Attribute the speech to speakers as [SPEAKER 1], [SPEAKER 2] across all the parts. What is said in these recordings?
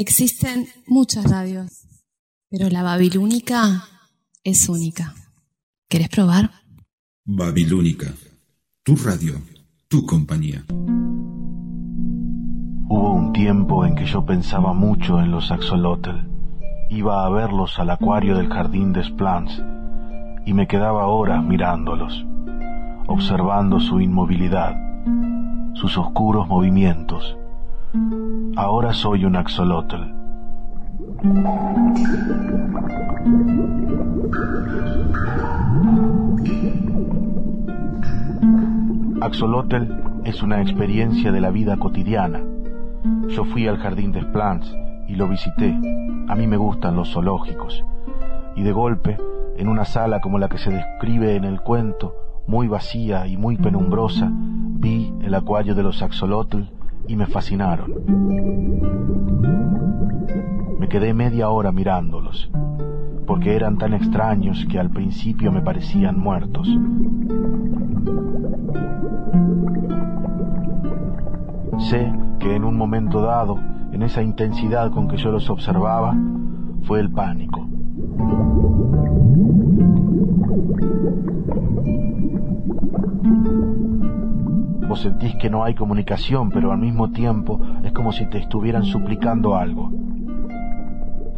[SPEAKER 1] Existen muchas radios, pero la babilónica es única. ¿Querés probar?
[SPEAKER 2] Babilónica, tu radio, tu compañía.
[SPEAKER 3] Hubo un tiempo en que yo pensaba mucho en los axolotl. Iba a verlos al acuario del jardín de Splans y me quedaba horas mirándolos, observando su inmovilidad, sus oscuros movimientos. Ahora soy un axolotl. Axolotl es una experiencia de la vida cotidiana. Yo fui al jardín de Splans y lo visité. A mí me gustan los zoológicos. Y de golpe, en una sala como la que se describe en el cuento, muy vacía y muy penumbrosa, vi el acuario de los axolotl y me fascinaron. Me quedé media hora mirándolos, porque eran tan extraños que al principio me parecían muertos. Sé que en un momento dado, en esa intensidad con que yo los observaba, fue el pánico. Vos sentís que no hay comunicación, pero al mismo tiempo es como si te estuvieran suplicando algo.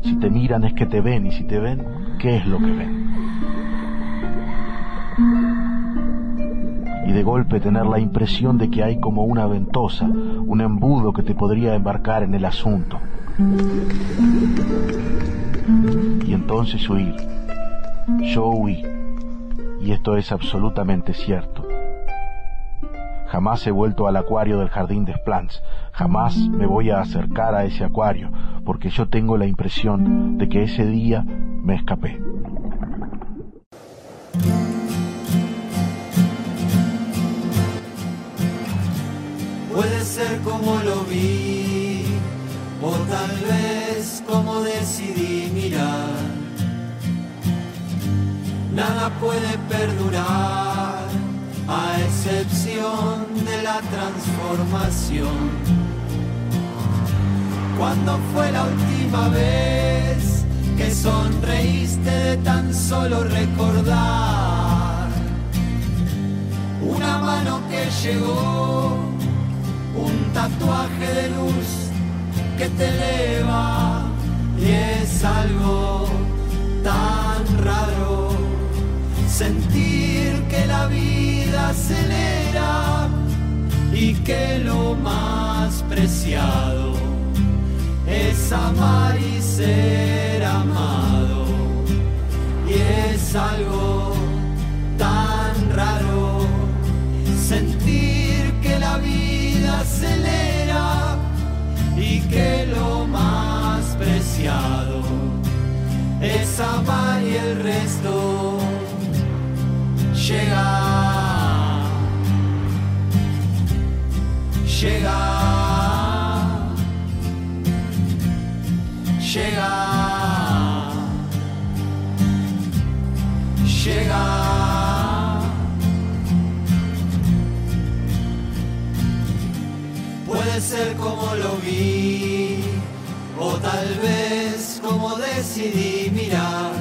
[SPEAKER 3] Si te miran es que te ven y si te ven, ¿qué es lo que ven? Y de golpe tener la impresión de que hay como una ventosa, un embudo que te podría embarcar en el asunto. Y entonces huir. Yo huí. Y esto es absolutamente cierto. Jamás he vuelto al acuario del jardín de Splans. Jamás me voy a acercar a ese acuario, porque yo tengo la impresión de que ese día me escapé.
[SPEAKER 4] Puede ser como lo vi, o tal vez como decidí mirar. Nada puede perdurar a excepción de la transformación. Cuando fue la última vez que sonreíste de tan solo recordar? Una mano que llegó, un tatuaje de luz que te eleva y es algo tan raro sentir que la vida acelera y que lo más preciado es amar y ser amado. Y es algo tan raro sentir que la vida acelera y que lo más preciado es amar y el resto llega, llega, llega, llega. Puede ser como lo vi, o tal vez como decidí mirar.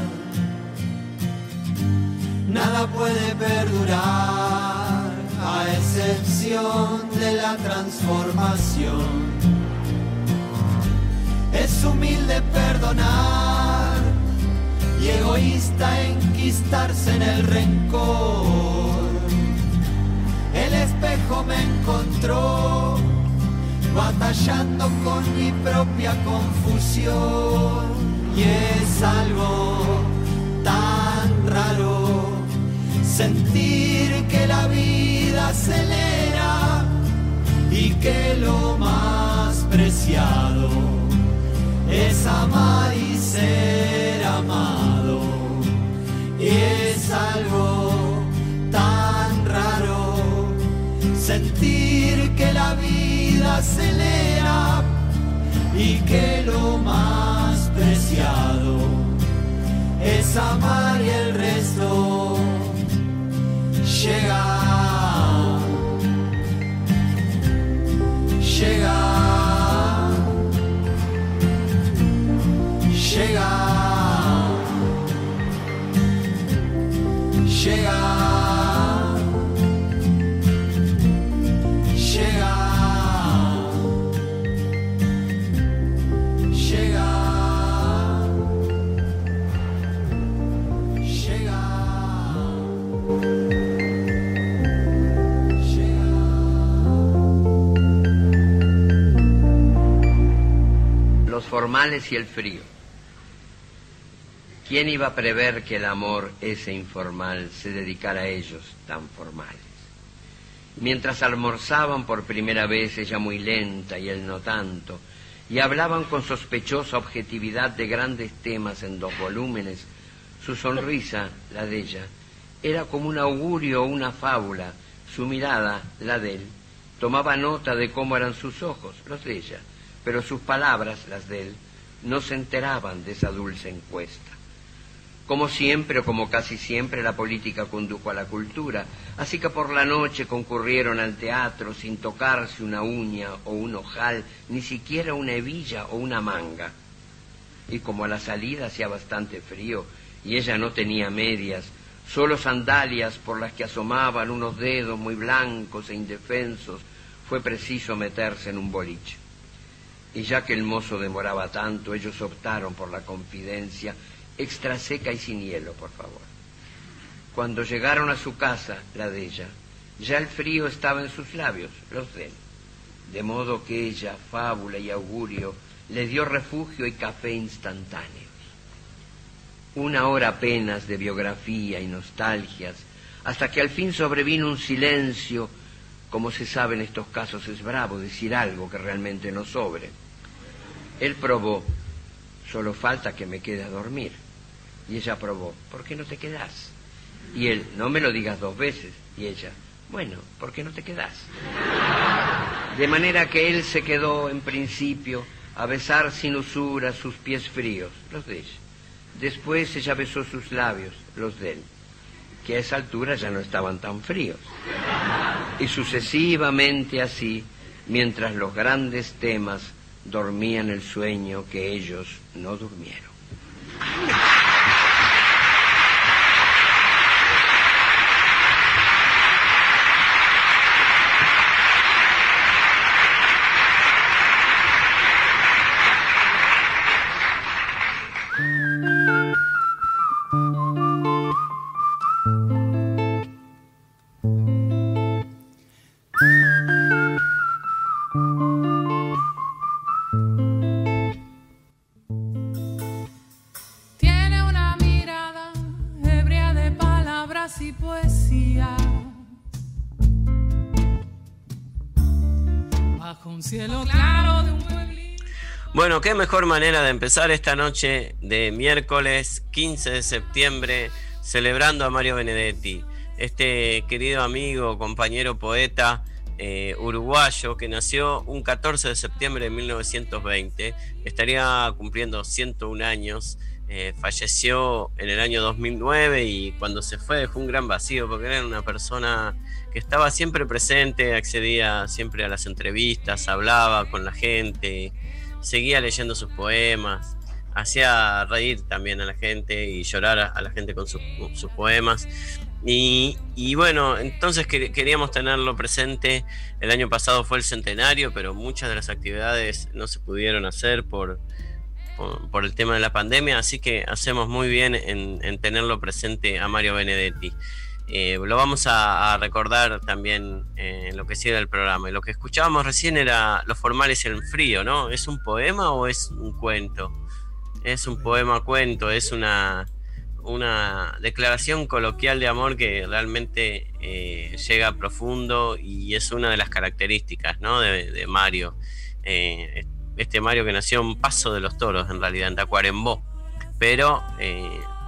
[SPEAKER 4] Nada puede perdurar a excepción de la transformación. Es humilde perdonar y egoísta enquistarse en el rencor. El espejo me encontró batallando con mi propia confusión y es algo tan raro sentir que la vida acelera y que lo más preciado es amar y ser amado. Y es algo tan raro sentir que la vida acelera y que lo más preciado es amar y el resto llega, Chega! Chega! Chega!
[SPEAKER 5] Los formales y el frío. ¿Quién iba a prever que el amor, ese informal, se dedicara a ellos tan formales? Mientras almorzaban por primera vez, ella muy lenta y él no tanto, y hablaban con sospechosa objetividad de grandes temas en dos volúmenes, su sonrisa, la de ella, era como un augurio o una fábula, su mirada, la de él, tomaba nota de cómo eran sus ojos, los de ella, pero sus palabras, las de él, no se enteraban de esa dulce encuesta. Como siempre o como casi siempre la política condujo a la cultura, así que por la noche concurrieron al teatro sin tocarse una uña o un ojal, ni siquiera una hebilla o una manga. Y como a la salida hacía bastante frío y ella no tenía medias, solo sandalias por las que asomaban unos dedos muy blancos e indefensos, fue preciso meterse en un boliche. Y ya que el mozo demoraba tanto, ellos optaron por la confidencia extra seca y sin hielo, por favor. Cuando llegaron a su casa, la de ella, ya el frío estaba en sus labios, los de él. De modo que ella, fábula y augurio, le dio refugio y café instantáneos. Una hora apenas de biografía y nostalgias, hasta que al fin sobrevino un silencio. Como se sabe en estos casos es bravo decir algo que realmente no sobre. Él probó, solo falta que me quede a dormir. Y ella probó, ¿por qué no te quedas? Y él, no me lo digas dos veces. Y ella, bueno, ¿por qué no te quedas? De manera que él se quedó en principio a besar sin usura sus pies fríos, los de ella. Después ella besó sus labios, los de él, que a esa altura ya no estaban tan fríos. Y sucesivamente así, mientras los grandes temas dormían el sueño que ellos no durmieron.
[SPEAKER 6] Qué mejor manera de empezar esta noche de miércoles 15 de septiembre celebrando a Mario Benedetti, este querido amigo, compañero poeta eh, uruguayo que nació un 14 de septiembre de 1920, estaría cumpliendo 101 años, eh, falleció en el año 2009 y cuando se fue dejó un gran vacío porque era una persona que estaba siempre presente, accedía siempre a las entrevistas, hablaba con la gente, seguía leyendo sus poemas, hacía reír también a la gente y llorar a, la gente con sus, poemas. Y, bueno, entonces que, queríamos tenerlo presente. El año pasado fue el centenario, pero muchas de las actividades no se pudieron hacer por, por, el tema de la pandemia, así que hacemos muy bien en, en tenerlo presente a Mario Benedetti. Eh, lo vamos a, recordar también eh, en lo que sigue del programa. Y lo que escuchábamos recién era Los formales el frío, ¿no? ¿Es un poema o es un cuento? Es un poema cuento, es una, una declaración coloquial de amor que realmente eh, llega profundo y es una de las características ¿no? de, de, Mario. Este Mario que nació en Paso de los Toros, en realidad, en Tacuarembó. Pero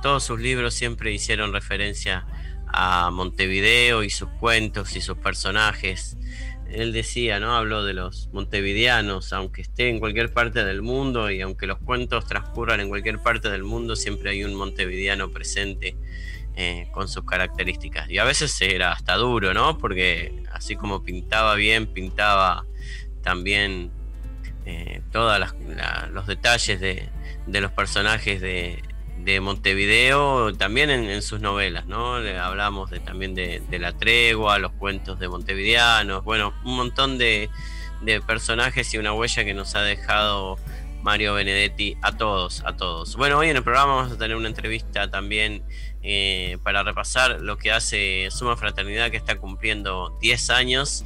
[SPEAKER 6] todos sus libros siempre hicieron referencia a Montevideo y sus cuentos y sus personajes. Él decía, ¿no? Habló de los montevideanos, aunque esté en cualquier parte del mundo y aunque los cuentos transcurran en cualquier parte del mundo, siempre hay un montevideano presente eh, con sus características. Y a veces era hasta duro, ¿no? Porque así como pintaba bien, pintaba también eh, todos los detalles de, de los personajes de, de Montevideo, también en, sus novelas, ¿no? hablamos de, también de, La Tregua, los cuentos de Montevideanos, bueno, un montón de, personajes y una huella que nos ha dejado Mario Benedetti a todos, a todos. Bueno, hoy en el programa vamos a tener una entrevista también eh, para repasar lo que hace Suma Fraternidad, que está cumpliendo 10 años.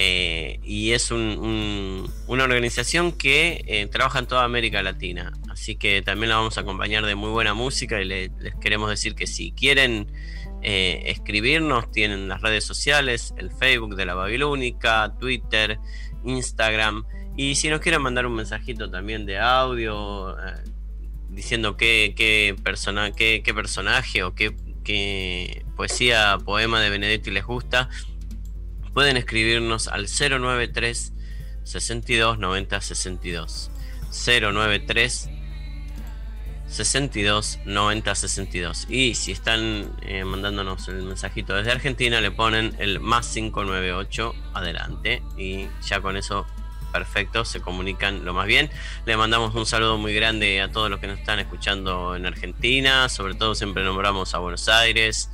[SPEAKER 6] Eh, y es una organización que eh, trabaja en toda América Latina. Así que también la vamos a acompañar de muy buena música y les queremos decir que si quieren eh, escribirnos, tienen las redes sociales, el Facebook de la Babilónica, Twitter, Instagram. Y si nos quieren mandar un mensajito también de audio eh, diciendo qué, qué, persona, qué, personaje o qué, qué poesía, poema de Benedetti les gusta, pueden escribirnos al 093 62 90 62. 093 62 90 62. Y si están eh, mandándonos el mensajito desde Argentina, le ponen el más 598 adelante. Y ya con eso, perfecto, se comunican lo más bien. Le mandamos un saludo muy grande a todos los que nos están escuchando en Argentina. Sobre todo, siempre nombramos a Buenos Aires.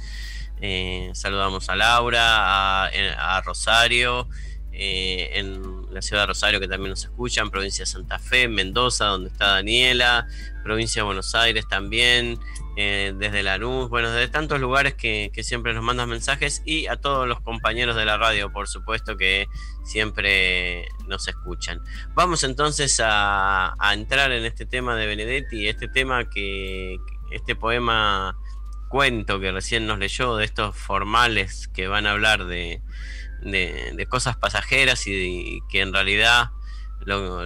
[SPEAKER 6] Eh, saludamos a Laura, a, Rosario. Eh, en la ciudad de Rosario que también nos escuchan, provincia de Santa Fe, Mendoza, donde está Daniela, provincia de Buenos Aires también, eh, desde Lanús, bueno, desde tantos lugares que, siempre nos mandan mensajes y a todos los compañeros de la radio, por supuesto, que siempre nos escuchan. Vamos entonces a, entrar en este tema de Benedetti, este tema que, este poema cuento que recién nos leyó, de estos formales que van a hablar de, de, cosas pasajeras y, que en realidad lo,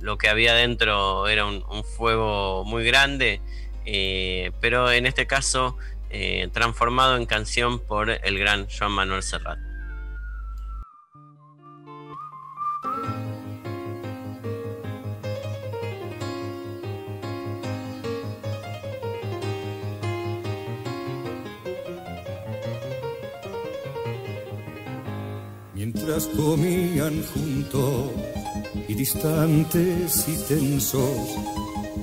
[SPEAKER 6] lo que había dentro era un, fuego muy grande, eh, pero en este caso eh, transformado en canción por el gran Joan Manuel Serrat.
[SPEAKER 7] Comían juntos y distantes y tensos,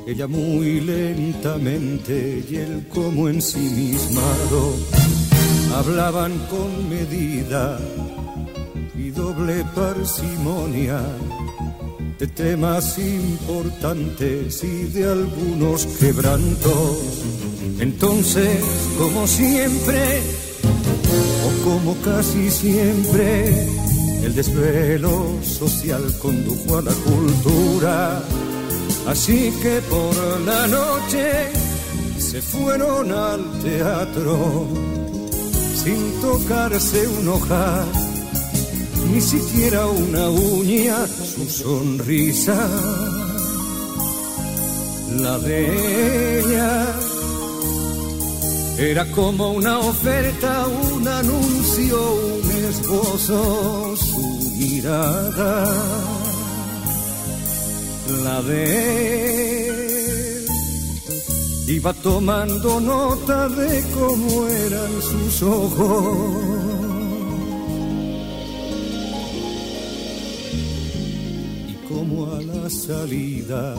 [SPEAKER 7] ella muy lentamente y él como ensimismado, hablaban con medida y doble parsimonia de temas importantes y de algunos quebrantos. Entonces, como siempre, o como casi siempre, el desvelo social condujo a la cultura, así que por la noche se fueron al teatro sin tocarse un ojal, ni siquiera una uña, su sonrisa, la de ella. Era como una oferta, un anuncio, un esbozo, mirada, la de él, iba tomando nota de cómo eran sus ojos. Y como a la salida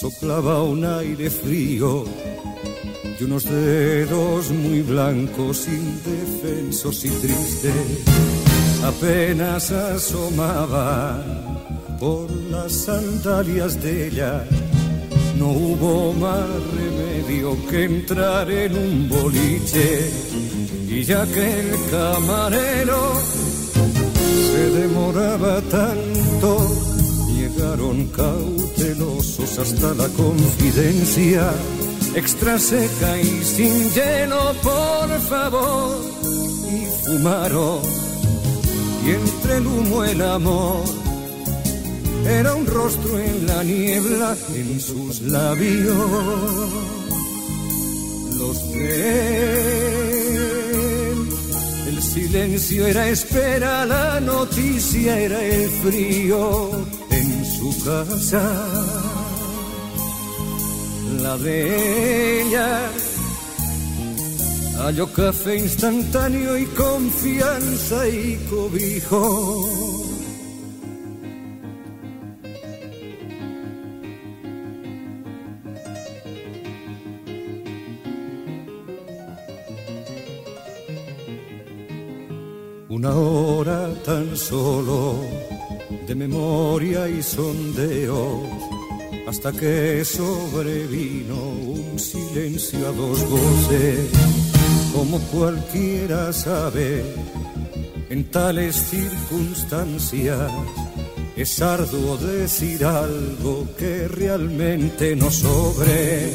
[SPEAKER 7] soplaba un aire frío y unos dedos muy blancos, indefensos y tristes apenas asomaba por las sandalias de ella. No hubo más remedio que entrar en un boliche y ya que el camarero se demoraba tanto, llegaron cautelosos hasta la confidencia extra seca y sin hielo, por favor, y fumaron y entre el humo el amor. Era un rostro en la niebla, en sus labios. Los de El silencio era espera, la noticia era el frío en su casa la de ella. Halló café instantáneo y confianza y cobijo. Una hora tan solo de memoria y sondeos hasta que sobrevino un silencio a dos voces, como cualquiera sabe, en tales circunstancias es arduo decir algo que realmente no sobre.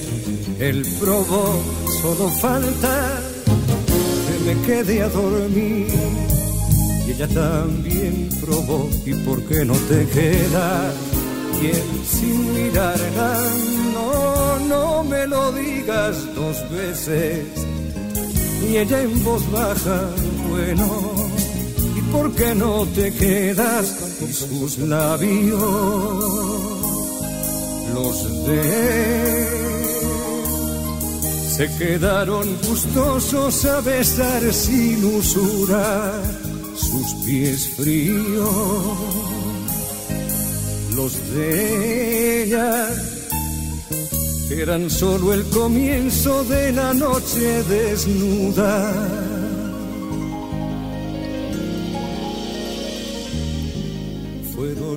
[SPEAKER 7] El probó, solo falta que me quede a dormir. Y ella también probó, ¿y por qué no te quedas? Y sin mirarla, no, no me lo digas dos veces. Y ella en voz baja, bueno, ¿y por qué no te quedas? y sus labios los de se quedaron gustosos a besar sin usura sus pies fríos los de ella. Eran solo el comienzo de la noche desnuda.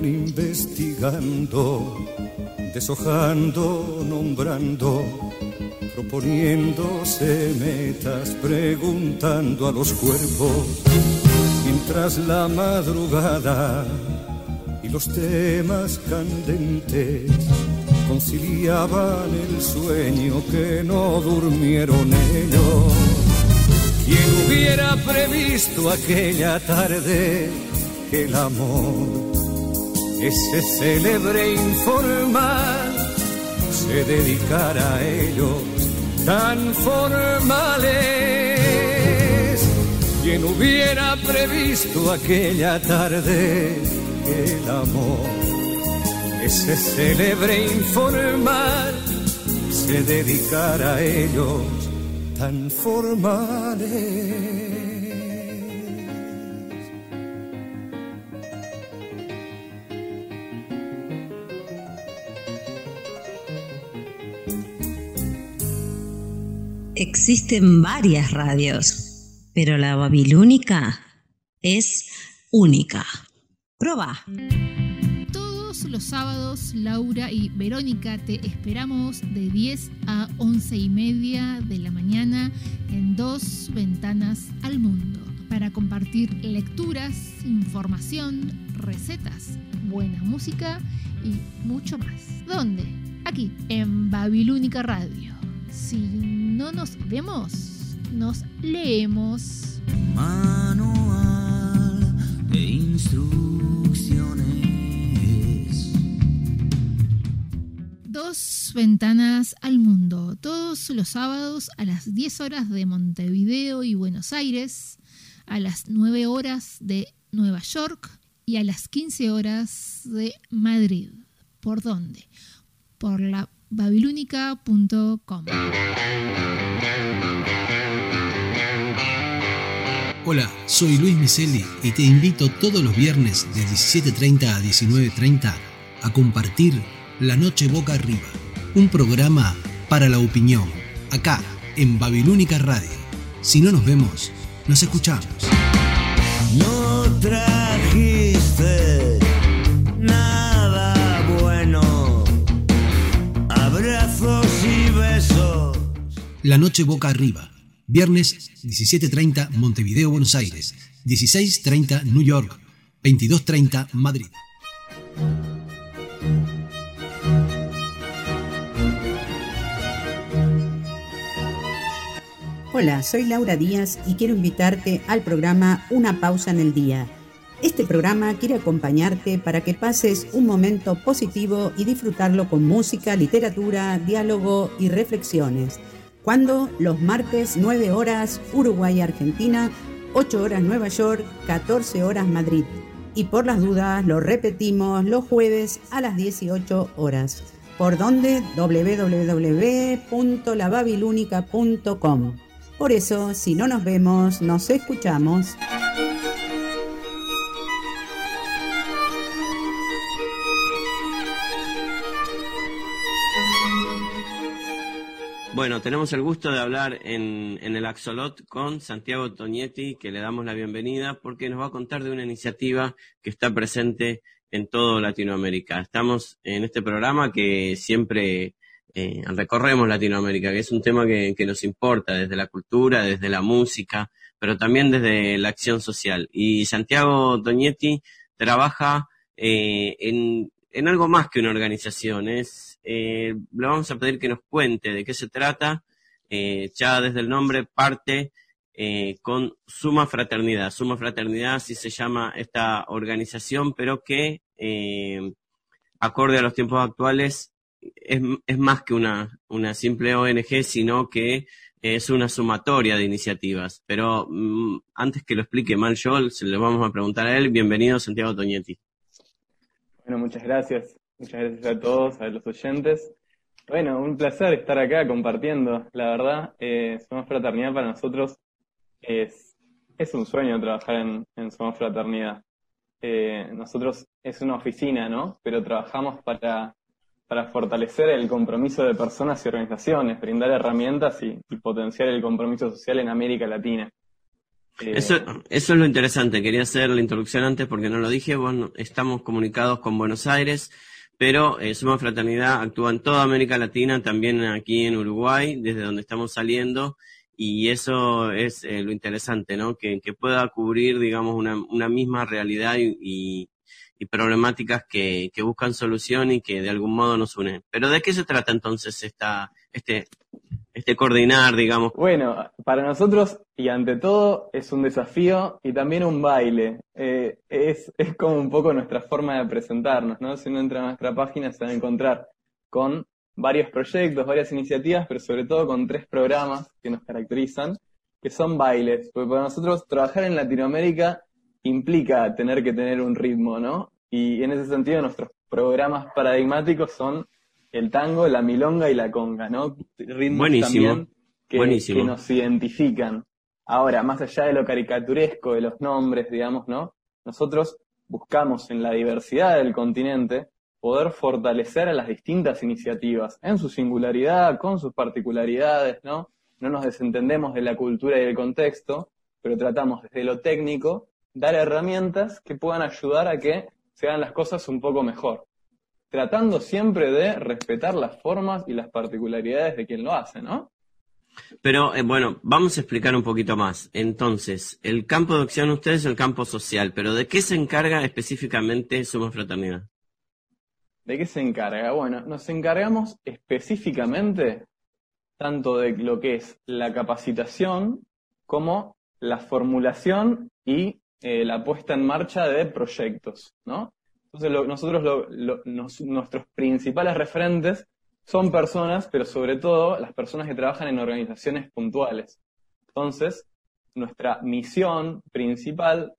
[SPEAKER 7] Investigando, deshojando, nombrando, proponiéndose metas, preguntando a los cuerpos, mientras la madrugada los temas candentes conciliaban el sueño que no durmieron ellos. ¿Quién hubiera previsto aquella tarde que el amor ese célebre informal se dedicara a ellos tan formales. Quien hubiera previsto aquella tarde el amor, ese célebre informal se dedicara a ellos tan formales.
[SPEAKER 8] Existen varias radios, pero la babilónica es única. Proba.
[SPEAKER 9] Todos los sábados, Laura y Verónica te esperamos de 10 a 11 y media de la mañana en dos ventanas al mundo para compartir lecturas, información, recetas, buena música y mucho más. ¿Dónde? Aquí, en Babilónica Radio. Si no nos vemos, nos leemos.
[SPEAKER 10] Manual de instrucciones.
[SPEAKER 9] Dos ventanas al mundo, todos los sábados a las 10 horas de Montevideo y Buenos Aires, a las 9 horas de Nueva York y a las 15 horas de Madrid. ¿Por dónde? Por la babilónica.com.
[SPEAKER 11] Hola, soy Luis Miseli y te invito todos los viernes de 17.30 a 19.30 a compartir La Noche Boca Arriba, un programa para la opinión, acá en Babilónica Radio. Si no nos vemos, nos escuchamos.
[SPEAKER 10] No trajiste
[SPEAKER 11] La Noche Boca Arriba. Viernes 17.30 Montevideo, Buenos Aires. 16.30 New York. 22.30 Madrid.
[SPEAKER 12] Hola, soy Laura Díaz y quiero invitarte al programa Una pausa en el día. Este programa quiere acompañarte para que pases un momento positivo y disfrutarlo con música, literatura, diálogo y reflexiones cuando los martes 9 horas Uruguay-Argentina, 8 horas Nueva York, 14 horas Madrid. Y por las dudas lo repetimos los jueves a las 18 horas. ¿Por donde www.lababilunica.com. Por eso, si no nos vemos, nos escuchamos.
[SPEAKER 6] Bueno, tenemos el gusto de hablar en, en, el Axolot con Santiago Toñetti, que le damos la bienvenida porque nos va a contar de una iniciativa que está presente en todo Latinoamérica. Estamos en este programa que siempre eh, recorremos Latinoamérica, que es un tema que, nos importa desde la cultura, desde la música, pero también desde la acción social. Y Santiago Toñetti trabaja eh, en, en algo más que una organización, es eh, le vamos a pedir que nos cuente de qué se trata. Eh, ya desde el nombre parte eh, con Suma Fraternidad. Suma Fraternidad así se llama esta organización, pero que, eh, acorde a los tiempos actuales, es, más que una, una simple ONG, sino que es una sumatoria de iniciativas. Pero mm, antes que lo explique mal yo, se le vamos a preguntar a él. Bienvenido, Santiago Toñetti.
[SPEAKER 13] Bueno, muchas gracias. Muchas gracias a todos, a los oyentes. Bueno, un placer estar acá compartiendo. La verdad, eh, Somos Fraternidad para nosotros es, es un sueño trabajar en, en Somos Fraternidad. Eh, nosotros es una oficina, ¿no? Pero trabajamos para, para fortalecer el compromiso de personas y organizaciones, brindar herramientas y, potenciar el compromiso social en América Latina.
[SPEAKER 6] Eh, eso, eso es lo interesante. Quería hacer la introducción antes porque no lo dije. Bueno, estamos comunicados con Buenos Aires pero eh, Suma Fraternidad actúa en toda América Latina, también aquí en Uruguay, desde donde estamos saliendo, y eso es eh, lo interesante, ¿no? Que, que, pueda cubrir, digamos, una, una misma realidad y, y, y problemáticas que, que, buscan solución y que de algún modo nos unen. Pero ¿de qué se trata entonces esta, este, este coordinar, digamos?
[SPEAKER 13] Bueno, para nosotros y ante todo es un desafío y también un baile. Eh, es, es como un poco nuestra forma de presentarnos, ¿no? Si uno entra a nuestra página se va a encontrar con varios proyectos, varias iniciativas, pero sobre todo con tres programas que nos caracterizan, que son bailes. Porque para nosotros trabajar en Latinoamérica implica tener que tener un ritmo, ¿no? Y en ese sentido nuestros programas paradigmáticos son el tango, la milonga y la conga, ¿no?
[SPEAKER 6] Ritmos Buenísimo.
[SPEAKER 13] también que,
[SPEAKER 6] Buenísimo.
[SPEAKER 13] que nos identifican. Ahora, más allá de lo caricaturesco de los nombres, digamos, ¿no? Nosotros buscamos en la diversidad del continente poder fortalecer a las distintas iniciativas en su singularidad, con sus particularidades, ¿no? No nos desentendemos de la cultura y del contexto, pero tratamos desde lo técnico dar herramientas que puedan ayudar a que se hagan las cosas un poco mejor tratando siempre de respetar las formas y las particularidades de quien lo hace, ¿no?
[SPEAKER 6] Pero eh, bueno, vamos a explicar un poquito más. Entonces, el campo de acción de ustedes es el campo social, pero ¿de qué se encarga específicamente Suma Fraternidad?
[SPEAKER 13] ¿De qué se encarga? Bueno, nos encargamos específicamente tanto de lo que es la capacitación como la formulación y eh, la puesta en marcha de proyectos, ¿no? Entonces lo, nosotros lo, nuestros principales referentes son personas, pero sobre todo las personas que trabajan en organizaciones puntuales. Entonces, nuestra misión principal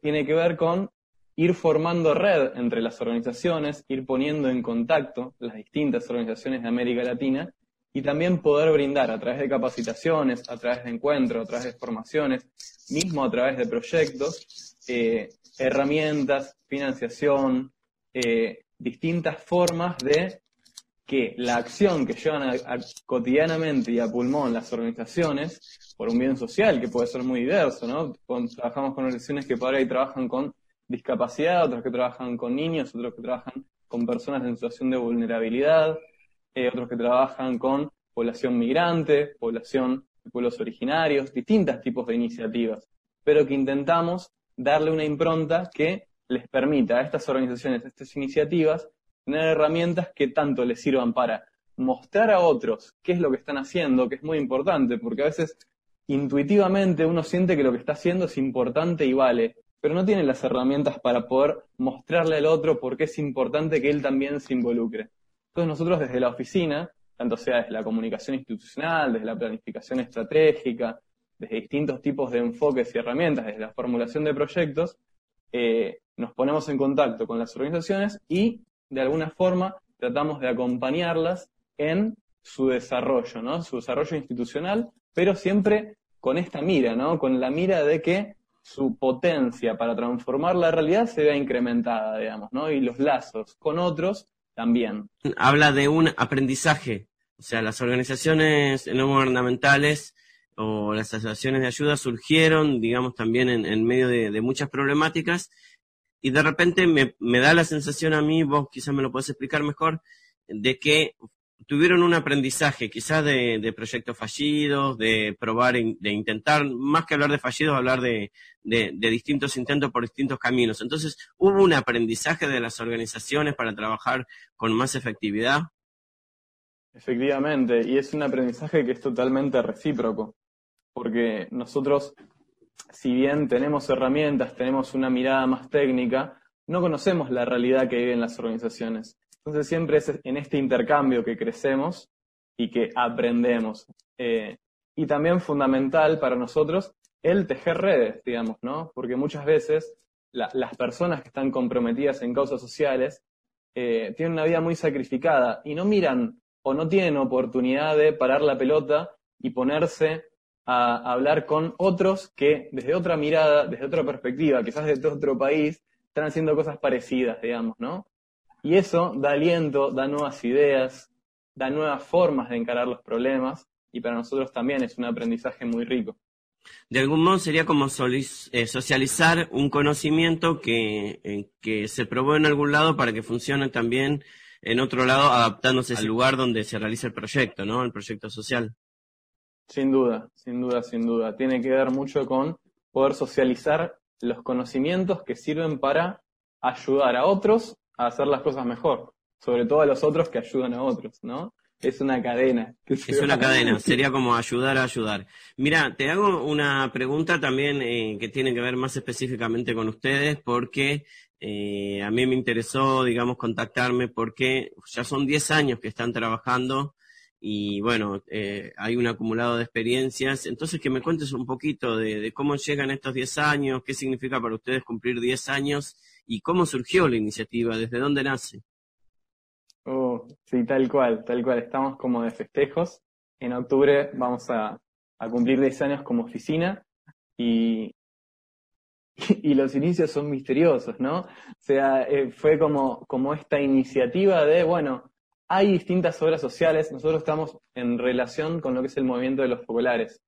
[SPEAKER 13] tiene que ver con ir formando red entre las organizaciones, ir poniendo en contacto las distintas organizaciones de América Latina y también poder brindar a través de capacitaciones, a través de encuentros, a través de formaciones, mismo a través de proyectos, eh, herramientas, financiación, eh, distintas formas de que la acción que llevan cotidianamente y a pulmón las organizaciones, por un bien social que puede ser muy diverso, ¿no? Trabajamos con organizaciones que por ahí trabajan con discapacidad, otros que trabajan con niños, otros que trabajan con personas en situación de vulnerabilidad, eh, otros que trabajan con población migrante, población de pueblos originarios, distintos tipos de iniciativas, pero que intentamos darle una impronta que les permita a estas organizaciones, a estas iniciativas, tener herramientas que tanto les sirvan para mostrar a otros qué es lo que están haciendo, que es muy importante, porque a veces intuitivamente uno siente que lo que está haciendo es importante y vale, pero no tiene las herramientas para poder mostrarle al otro por qué es importante que él también se involucre. Entonces nosotros desde la oficina, tanto sea desde la comunicación institucional, desde la planificación estratégica, desde distintos tipos de enfoques y herramientas, desde la formulación de proyectos, eh, nos ponemos en contacto con las organizaciones y de alguna forma tratamos de acompañarlas en su desarrollo, ¿no? Su desarrollo institucional, pero siempre con esta mira, ¿no? Con la mira de que su potencia para transformar la realidad se vea incrementada, digamos, ¿no? Y los lazos con otros también.
[SPEAKER 6] Habla de un aprendizaje O sea, las organizaciones no gubernamentales o las asociaciones de ayuda surgieron, digamos, también en, medio de, muchas problemáticas y de repente me, da la sensación a mí, vos quizás me lo podés explicar mejor, de que tuvieron un aprendizaje quizás de, proyectos fallidos, de probar, de intentar, más que hablar de fallidos, hablar de, de, distintos intentos por distintos caminos. Entonces, ¿hubo un aprendizaje de las organizaciones para trabajar con más efectividad?
[SPEAKER 13] Efectivamente, y es un aprendizaje que es totalmente recíproco, porque nosotros, si bien tenemos herramientas, tenemos una mirada más técnica, no conocemos la realidad que viven las organizaciones. Entonces siempre es en este intercambio que crecemos y que aprendemos. Eh, y también fundamental para nosotros el tejer redes, digamos, ¿no? Porque muchas veces las personas que están comprometidas en causas sociales eh, tienen una vida muy sacrificada y no miran o no tienen oportunidad de parar la pelota y ponerse a hablar con otros que desde otra mirada, desde otra perspectiva, quizás desde otro país, están haciendo cosas parecidas, digamos, ¿no? Y eso da aliento, da nuevas ideas, da nuevas formas de encarar los problemas y para nosotros también es un aprendizaje muy rico.
[SPEAKER 6] De algún modo sería como eh, socializar un conocimiento que, eh, que se probó en algún lado para que funcione también en otro lado, adaptándose al lugar donde se realiza el proyecto, ¿no? El proyecto social.
[SPEAKER 13] Sin duda, sin duda, sin duda. Tiene que ver mucho con poder socializar los conocimientos que sirven para ayudar a otros a hacer las cosas mejor, sobre todo a los otros que ayudan a otros, ¿no? Es una cadena.
[SPEAKER 6] Es una cadena, sería como ayudar a ayudar. Mira, te hago una pregunta también eh, que tiene que ver más específicamente con ustedes, porque eh, a mí me interesó, digamos, contactarme porque ya son 10 años que están trabajando y bueno, eh, hay un acumulado de experiencias. Entonces, que me cuentes un poquito de, cómo llegan estos 10 años, qué significa para ustedes cumplir 10 años y cómo surgió la iniciativa, desde dónde nace.
[SPEAKER 13] Oh, sí, tal cual, tal cual. Estamos como de festejos. En octubre vamos a, cumplir 10 años como oficina y, y los inicios son misteriosos, ¿no? O sea, eh, fue como, como esta iniciativa de, bueno, hay distintas obras sociales, nosotros estamos en relación con lo que es el movimiento de los focolares.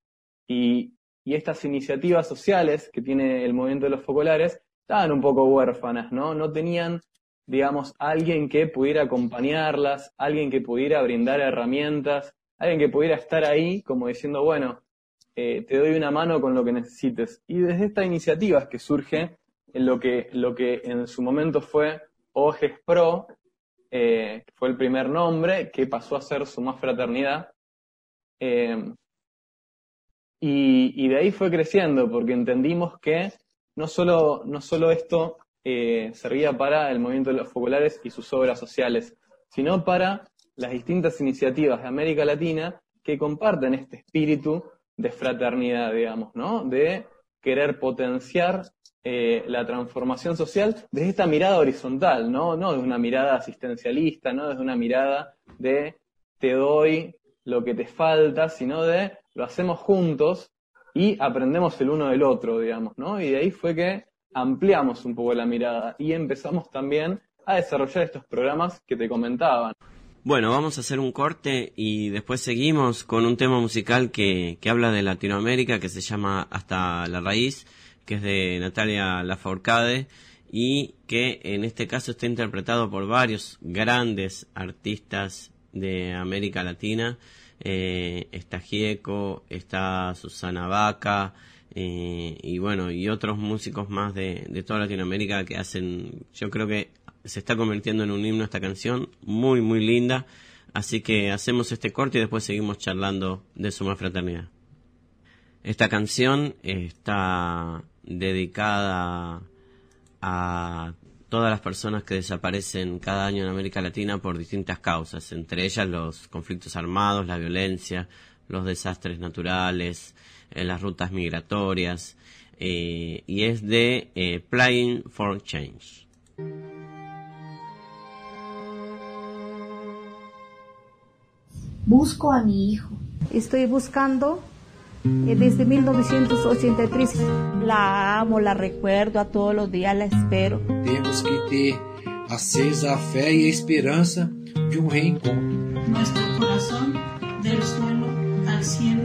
[SPEAKER 13] Y, estas iniciativas sociales que tiene el movimiento de los focolares estaban un poco huérfanas, ¿no? No tenían digamos, alguien que pudiera acompañarlas, alguien que pudiera brindar herramientas, alguien que pudiera estar ahí como diciendo, bueno, eh, te doy una mano con lo que necesites. Y desde esta iniciativa es que surge lo que, lo que en su momento fue OGES Pro, eh, fue el primer nombre, que pasó a ser Suma Fraternidad. Eh, y, de ahí fue creciendo, porque entendimos que no solo, no solo esto eh, servía para el movimiento de los focolares y sus obras sociales, sino para las distintas iniciativas de América Latina que comparten este espíritu de fraternidad, digamos, ¿no? De querer potenciar eh, la transformación social desde esta mirada horizontal, ¿no? No desde una mirada asistencialista, no desde una mirada de te doy lo que te falta, sino de lo hacemos juntos y aprendemos el uno del otro, digamos, ¿no? Y de ahí fue que ampliamos un poco la mirada y empezamos también a desarrollar estos programas que te comentaban.
[SPEAKER 6] Bueno, vamos a hacer un corte y después seguimos con un tema musical que, que habla de Latinoamérica, que se llama Hasta la Raíz, que es de Natalia Lafourcade y que en este caso está interpretado por varios grandes artistas de América Latina. Eh, está Gieco, está Susana Vaca, eh, y bueno, y otros músicos más de, de toda Latinoamérica que hacen, yo creo que se está convirtiendo en un himno esta canción, muy, muy linda. Así que hacemos este corte y después seguimos charlando de Suma Fraternidad. Esta canción está dedicada a todas las personas que desaparecen cada año en América Latina por distintas causas, entre ellas los conflictos armados, la violencia, los desastres naturales, en las rutas migratorias, eh, y es de eh, Playing for Change.
[SPEAKER 14] Busco a mi hijo. Estoy buscando eh, desde 1983. La amo, la recuerdo, a todos los días la espero.
[SPEAKER 10] Tenemos que ter acesa a fe y esperanza de un reencontro.
[SPEAKER 15] Nuestro corazón al cielo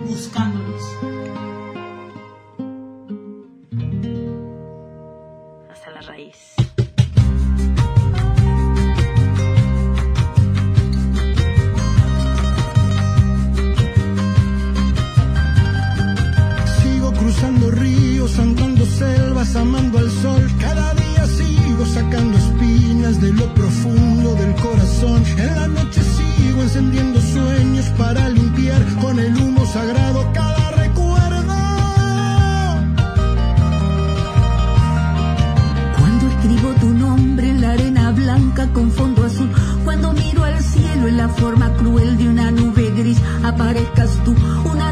[SPEAKER 15] buscándolos.
[SPEAKER 16] Amando al sol. Cada día sigo sacando espinas de lo profundo del corazón. En la noche sigo encendiendo sueños para limpiar con el humo sagrado cada recuerdo.
[SPEAKER 17] Cuando escribo tu nombre en la arena blanca con fondo azul, cuando miro al cielo en la forma cruel de una nube gris, aparezcas tú. Una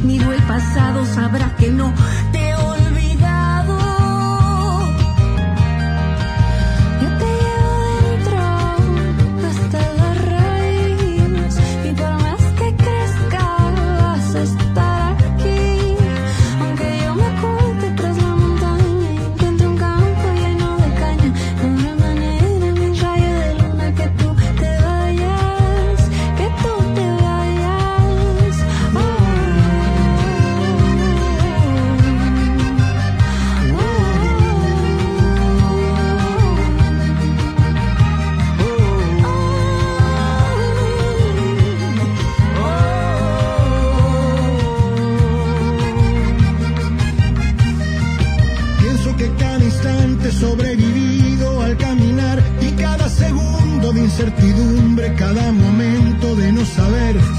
[SPEAKER 17] miro el pasado, sabrás que no
[SPEAKER 16] incertidumbre, cada momento de no saber.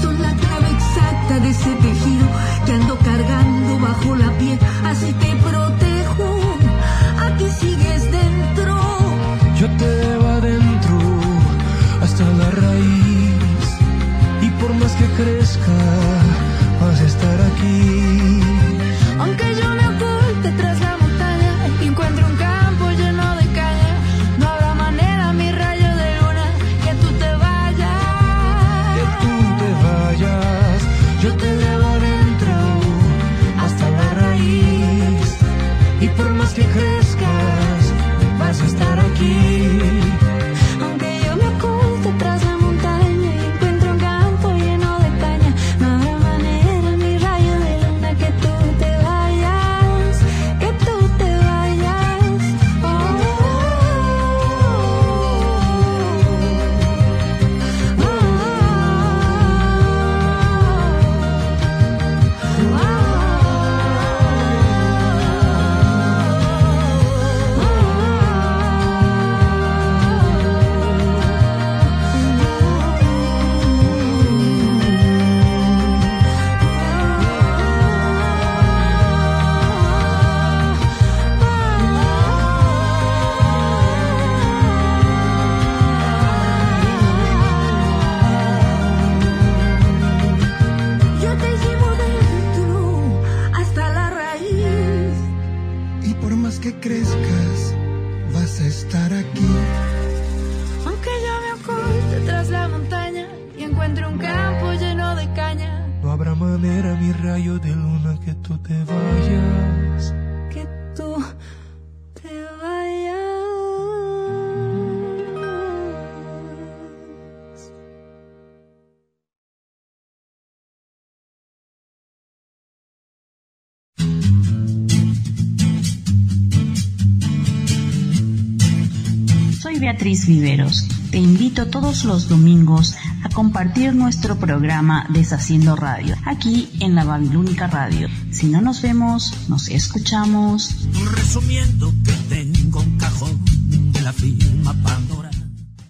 [SPEAKER 8] Beatriz Viveros. Te invito todos los domingos a compartir nuestro programa Deshaciendo Radio, aquí en la Babilónica Radio. Si no nos vemos, nos escuchamos.
[SPEAKER 10] Resumiendo que tengo un cajón de la firma Pandora.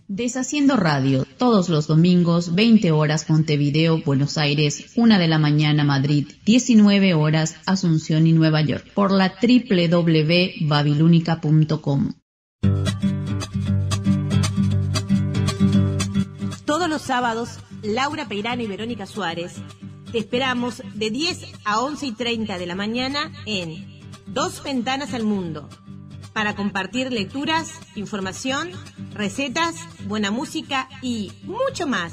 [SPEAKER 18] Deshaciendo Radio, todos los domingos, 20 horas Montevideo, Buenos Aires, 1 de la mañana Madrid, 19 horas Asunción y Nueva York, por la www.babilónica.com.
[SPEAKER 19] sábados, Laura Peirano y Verónica Suárez te esperamos de 10 a 11 y 30 de la mañana en Dos Ventanas al Mundo para compartir lecturas, información, recetas, buena música y mucho más.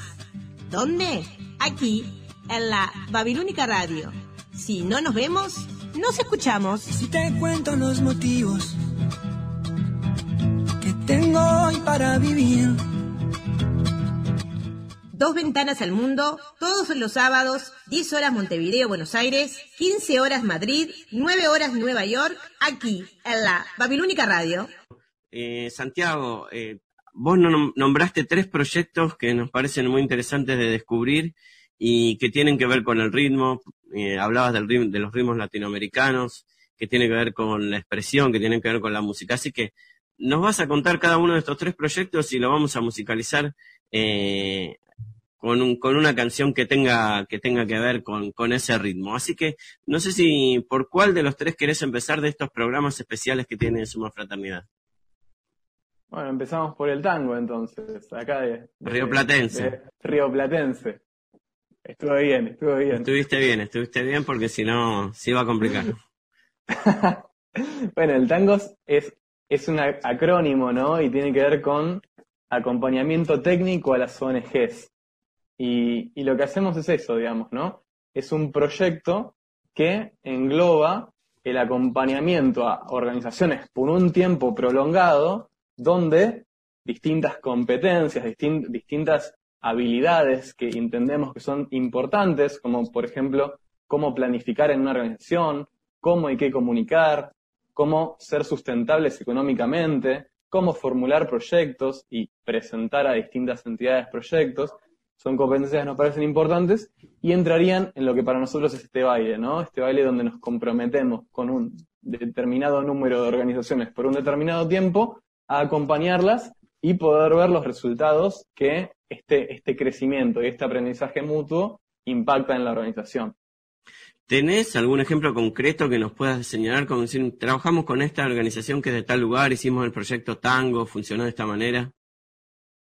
[SPEAKER 19] ¿Dónde? Aquí, en la Babilónica Radio. Si no nos vemos, nos escuchamos.
[SPEAKER 10] Si te cuento los motivos que tengo hoy para vivir.
[SPEAKER 19] Dos Ventanas al Mundo, todos los sábados, 10 horas Montevideo, Buenos Aires, 15 horas Madrid, 9 horas Nueva York, aquí, en la Babilónica Radio.
[SPEAKER 6] Eh, Santiago, eh, vos nom- nombraste tres proyectos que nos parecen muy interesantes de descubrir y que tienen que ver con el ritmo. Eh, hablabas del ritmo, de los ritmos latinoamericanos, que tiene que ver con la expresión, que tienen que ver con la música. Así que nos vas a contar cada uno de estos tres proyectos y lo vamos a musicalizar eh, con, un- con una canción que tenga que, tenga que ver con, con ese ritmo. Así que no sé si por cuál de los tres querés empezar de estos programas especiales que tiene Suma Fraternidad.
[SPEAKER 13] Bueno, empezamos por el tango entonces, acá de, de-
[SPEAKER 6] Rioplatense.
[SPEAKER 13] de Rioplatense. Estuvo bien, estuvo bien.
[SPEAKER 6] Estuviste bien, estuviste bien porque si no se iba a complicar.
[SPEAKER 13] Bueno, el tango es, es un acrónimo, ¿no? Y tiene que ver con acompañamiento técnico a las ONGs. Y, y lo que hacemos es eso, digamos, ¿no? Es un proyecto que engloba el acompañamiento a organizaciones por un tiempo prolongado, donde distintas competencias, distin- distintas habilidades que entendemos que son importantes, como por ejemplo cómo planificar en una organización, cómo hay que comunicar, cómo ser sustentables económicamente, cómo formular proyectos y presentar a distintas entidades proyectos, son competencias que nos parecen importantes y entrarían en lo que para nosotros es este baile, ¿no? Este baile donde nos comprometemos con un determinado número de organizaciones por un determinado tiempo a acompañarlas y poder ver los resultados que este, este crecimiento y este aprendizaje mutuo impacta en la organización.
[SPEAKER 6] ¿Tenés algún ejemplo concreto que nos puedas señalar? Como decir, trabajamos con esta organización que es de tal lugar, hicimos el proyecto Tango, funcionó de esta manera.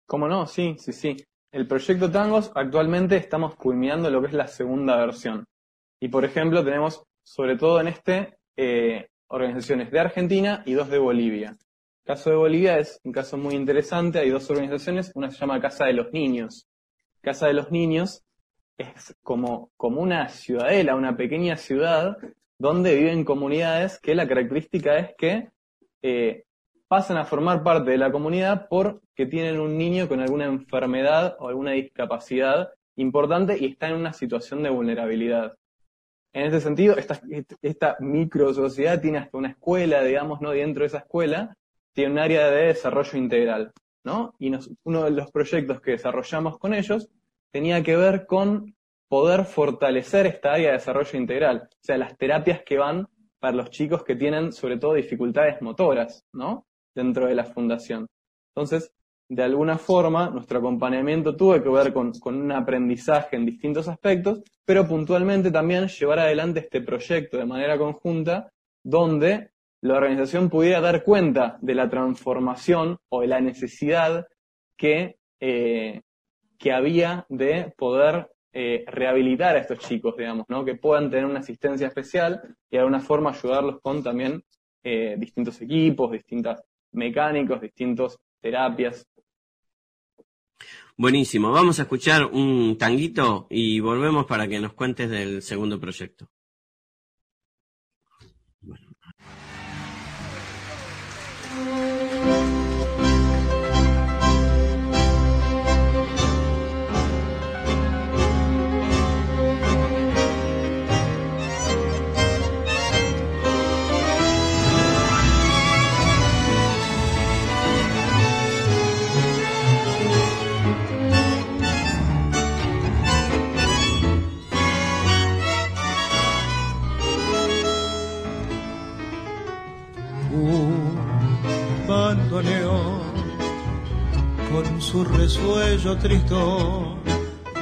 [SPEAKER 13] ¿Cómo no? Sí, sí, sí. El proyecto Tangos actualmente estamos culminando lo que es la segunda versión. Y por ejemplo tenemos, sobre todo en este, eh, organizaciones de Argentina y dos de Bolivia. El caso de Bolivia es un caso muy interesante, hay dos organizaciones, una se llama Casa de los Niños. Casa de los Niños es como, como una ciudadela, una pequeña ciudad donde viven comunidades que la característica es que eh, pasan a formar parte de la comunidad porque tienen un niño con alguna enfermedad o alguna discapacidad importante y está en una situación de vulnerabilidad. En ese sentido, esta, esta micro sociedad tiene hasta una escuela, digamos, ¿no? Dentro de esa escuela, tiene un área de desarrollo integral, ¿no? Y uno de los proyectos que desarrollamos con ellos tenía que ver con poder fortalecer esta área de desarrollo integral, o sea, las terapias que van para los chicos que tienen sobre todo dificultades motoras, ¿no? Dentro de la fundación. Entonces, de alguna forma, nuestro acompañamiento tuvo que ver con, con un aprendizaje en distintos aspectos, pero puntualmente también llevar adelante este proyecto de manera conjunta, donde la organización pudiera dar cuenta de la transformación o de la necesidad que, eh, que había de poder eh, rehabilitar a estos chicos, digamos, ¿no? que puedan tener una asistencia especial y de alguna forma ayudarlos con también eh, distintos equipos, distintos mecánicos, distintas terapias.
[SPEAKER 6] Buenísimo, vamos a escuchar un tanguito y volvemos para que nos cuentes del segundo proyecto.
[SPEAKER 20] Con su resuello tristón,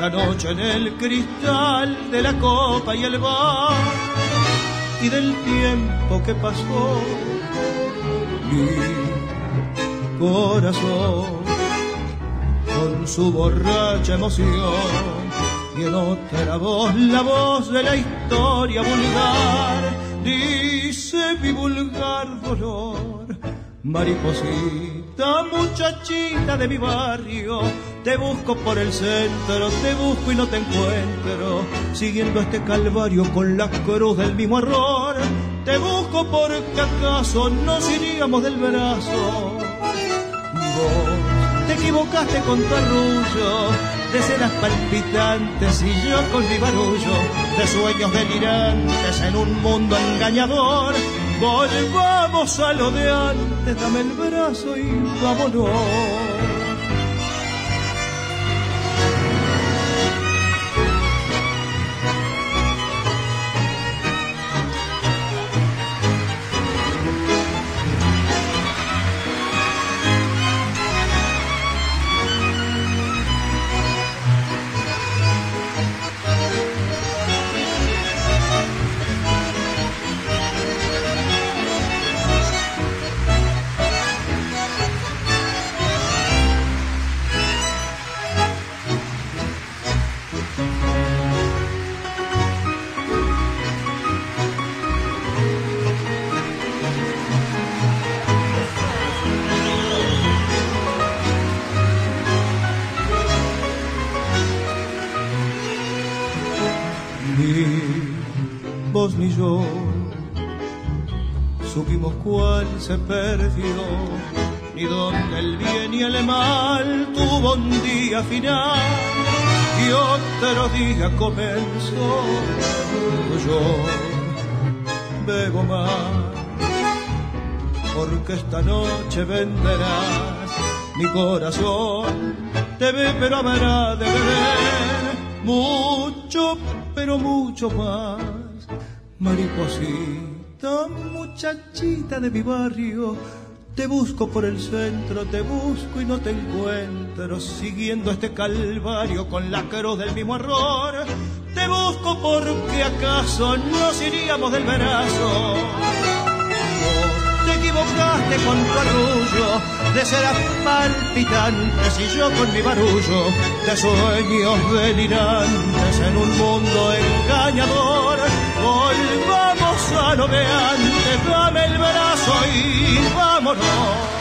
[SPEAKER 20] la noche en el cristal de la copa y el bar y del tiempo que pasó. Mi corazón con su borracha emoción y en otra voz la voz de la historia vulgar dice mi vulgar dolor mariposita muchachita de mi barrio te busco por el centro te busco y no te encuentro siguiendo este calvario con la cruz del mismo error te busco porque acaso nos iríamos del brazo vos te equivocaste con tu arrullo de cenas palpitantes y yo con mi barullo de sueños delirantes en un mundo engañador. Volvamos a lo de antes, dame el brazo y vámonos. Yo supimos cuál se perdió, ni dónde el bien y el mal tuvo un día final y otro día comenzó. Yo bebo más, porque esta noche venderás mi corazón, te ve pero habrá de beber mucho, pero mucho más. Mariposita, muchachita de mi barrio, te busco por el centro, te busco y no te encuentro, siguiendo este calvario con la cruz del mismo error. Te busco porque acaso nos iríamos del brazo. Con tu arrullo de ser palpitantes y yo con mi barullo de sueños delirantes en un mundo engañador. Volvamos a lo de antes, dame el brazo y vámonos.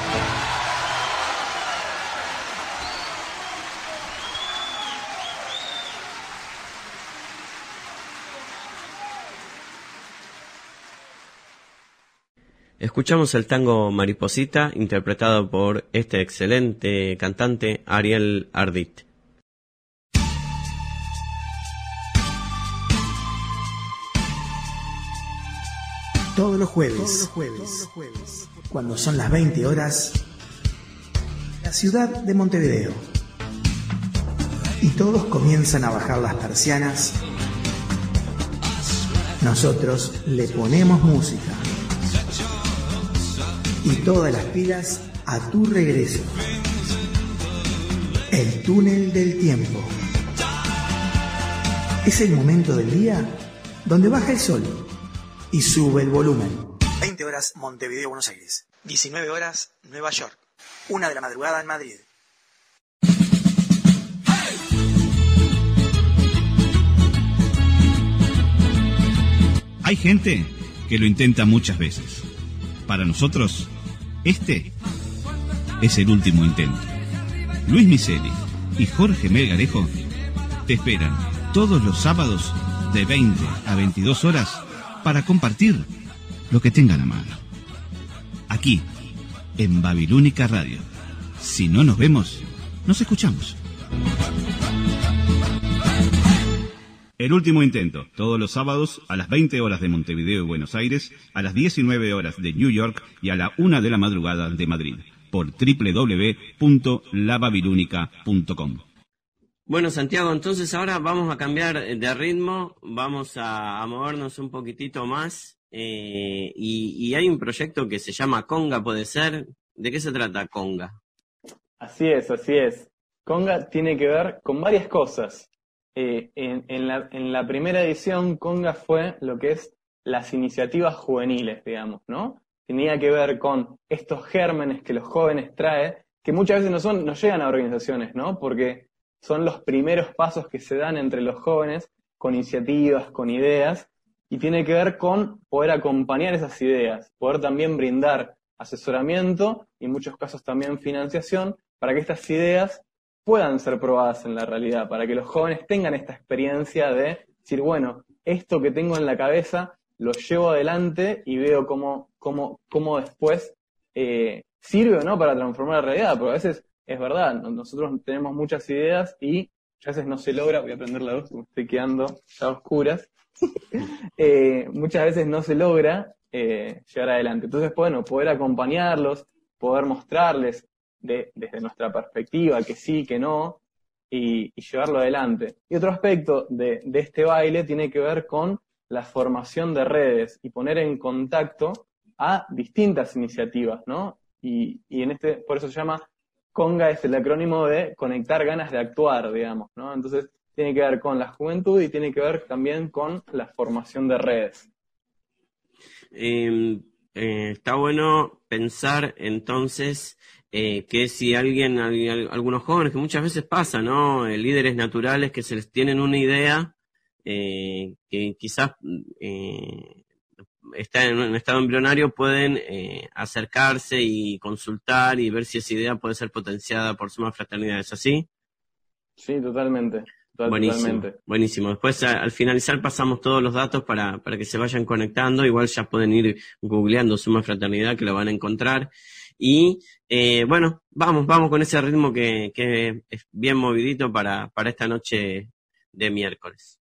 [SPEAKER 6] Escuchamos el tango Mariposita interpretado por este excelente cantante Ariel Ardit.
[SPEAKER 21] Todos los jueves, todos los jueves, cuando son las 20 horas, la ciudad de Montevideo. Y todos comienzan a bajar las persianas. Nosotros le ponemos música y todas las pilas a tu regreso. El túnel del tiempo. Es el momento del día donde baja el sol y sube el volumen. 20 horas Montevideo, Buenos Aires. 19 horas Nueva York. Una de la madrugada en Madrid.
[SPEAKER 22] Hay gente que lo intenta muchas veces. Para nosotros, este es el último intento. Luis Miseli y Jorge Melgarejo te esperan todos los sábados de 20 a 22 horas para compartir lo que tengan a mano. Aquí, en Babilónica Radio. Si no nos vemos, nos escuchamos. El último intento, todos los sábados a las 20 horas de Montevideo y Buenos Aires, a las 19 horas de New York y a la 1 de la madrugada de Madrid, por www.lababilúnica.com.
[SPEAKER 6] Bueno, Santiago, entonces ahora vamos a cambiar de ritmo, vamos a, a movernos un poquitito más. eh, y, y hay un proyecto que se llama Conga, ¿puede ser? ¿De qué se trata Conga?
[SPEAKER 13] Así es, así es. Conga tiene que ver con varias cosas. Eh, en, la primera edición, Conga fue lo que es las iniciativas juveniles, digamos, ¿no? Tenía que ver con estos gérmenes que los jóvenes traen, que muchas veces no son, no llegan a organizaciones, ¿no? Porque son los primeros pasos que se dan entre los jóvenes con iniciativas, con ideas, y tiene que ver con poder acompañar esas ideas, poder también brindar asesoramiento y en muchos casos también financiación para que estas ideas puedan ser probadas en la realidad, para que los jóvenes tengan esta experiencia de decir, bueno, esto que tengo en la cabeza lo llevo adelante y veo cómo, cómo, cómo después eh, sirve o no para transformar la realidad, porque a veces es verdad, nosotros tenemos muchas ideas y a veces no se logra, voy a prender la luz, me estoy quedando a oscuras, Eh, muchas veces no se logra eh, llegar adelante. Entonces, bueno, poder acompañarlos, poder mostrarles de- desde nuestra perspectiva que sí, que no, y, llevarlo adelante. Y otro aspecto de, este baile tiene que ver con la formación de redes y poner en contacto a distintas iniciativas, ¿no? Y, y en este, por eso se llama Conga, es el acrónimo de conectar ganas de actuar, digamos, ¿no? Entonces, tiene que ver con la juventud y tiene que ver también con la formación de redes.
[SPEAKER 6] Eh, eh, está bueno pensar entonces eh, que si alguien, al- al- algunos jóvenes, que muchas veces pasa, ¿no? Eh, líderes naturales que se les tienen una idea eh, que quizás eh, está en un estado embrionario, pueden eh, acercarse y consultar y ver si esa idea puede ser potenciada por Suma Fraternidad. ¿Es así?
[SPEAKER 13] Sí, totalmente. total-
[SPEAKER 6] Buenísimo,
[SPEAKER 13] Totalmente.
[SPEAKER 6] buenísimo. Después a- al finalizar pasamos todos los datos para, para que se vayan conectando. Igual ya pueden ir googleando Suma Fraternidad que lo van a encontrar. Y eh, bueno, vamos, vamos con ese ritmo que, que es bien movidito para, para esta noche de miércoles.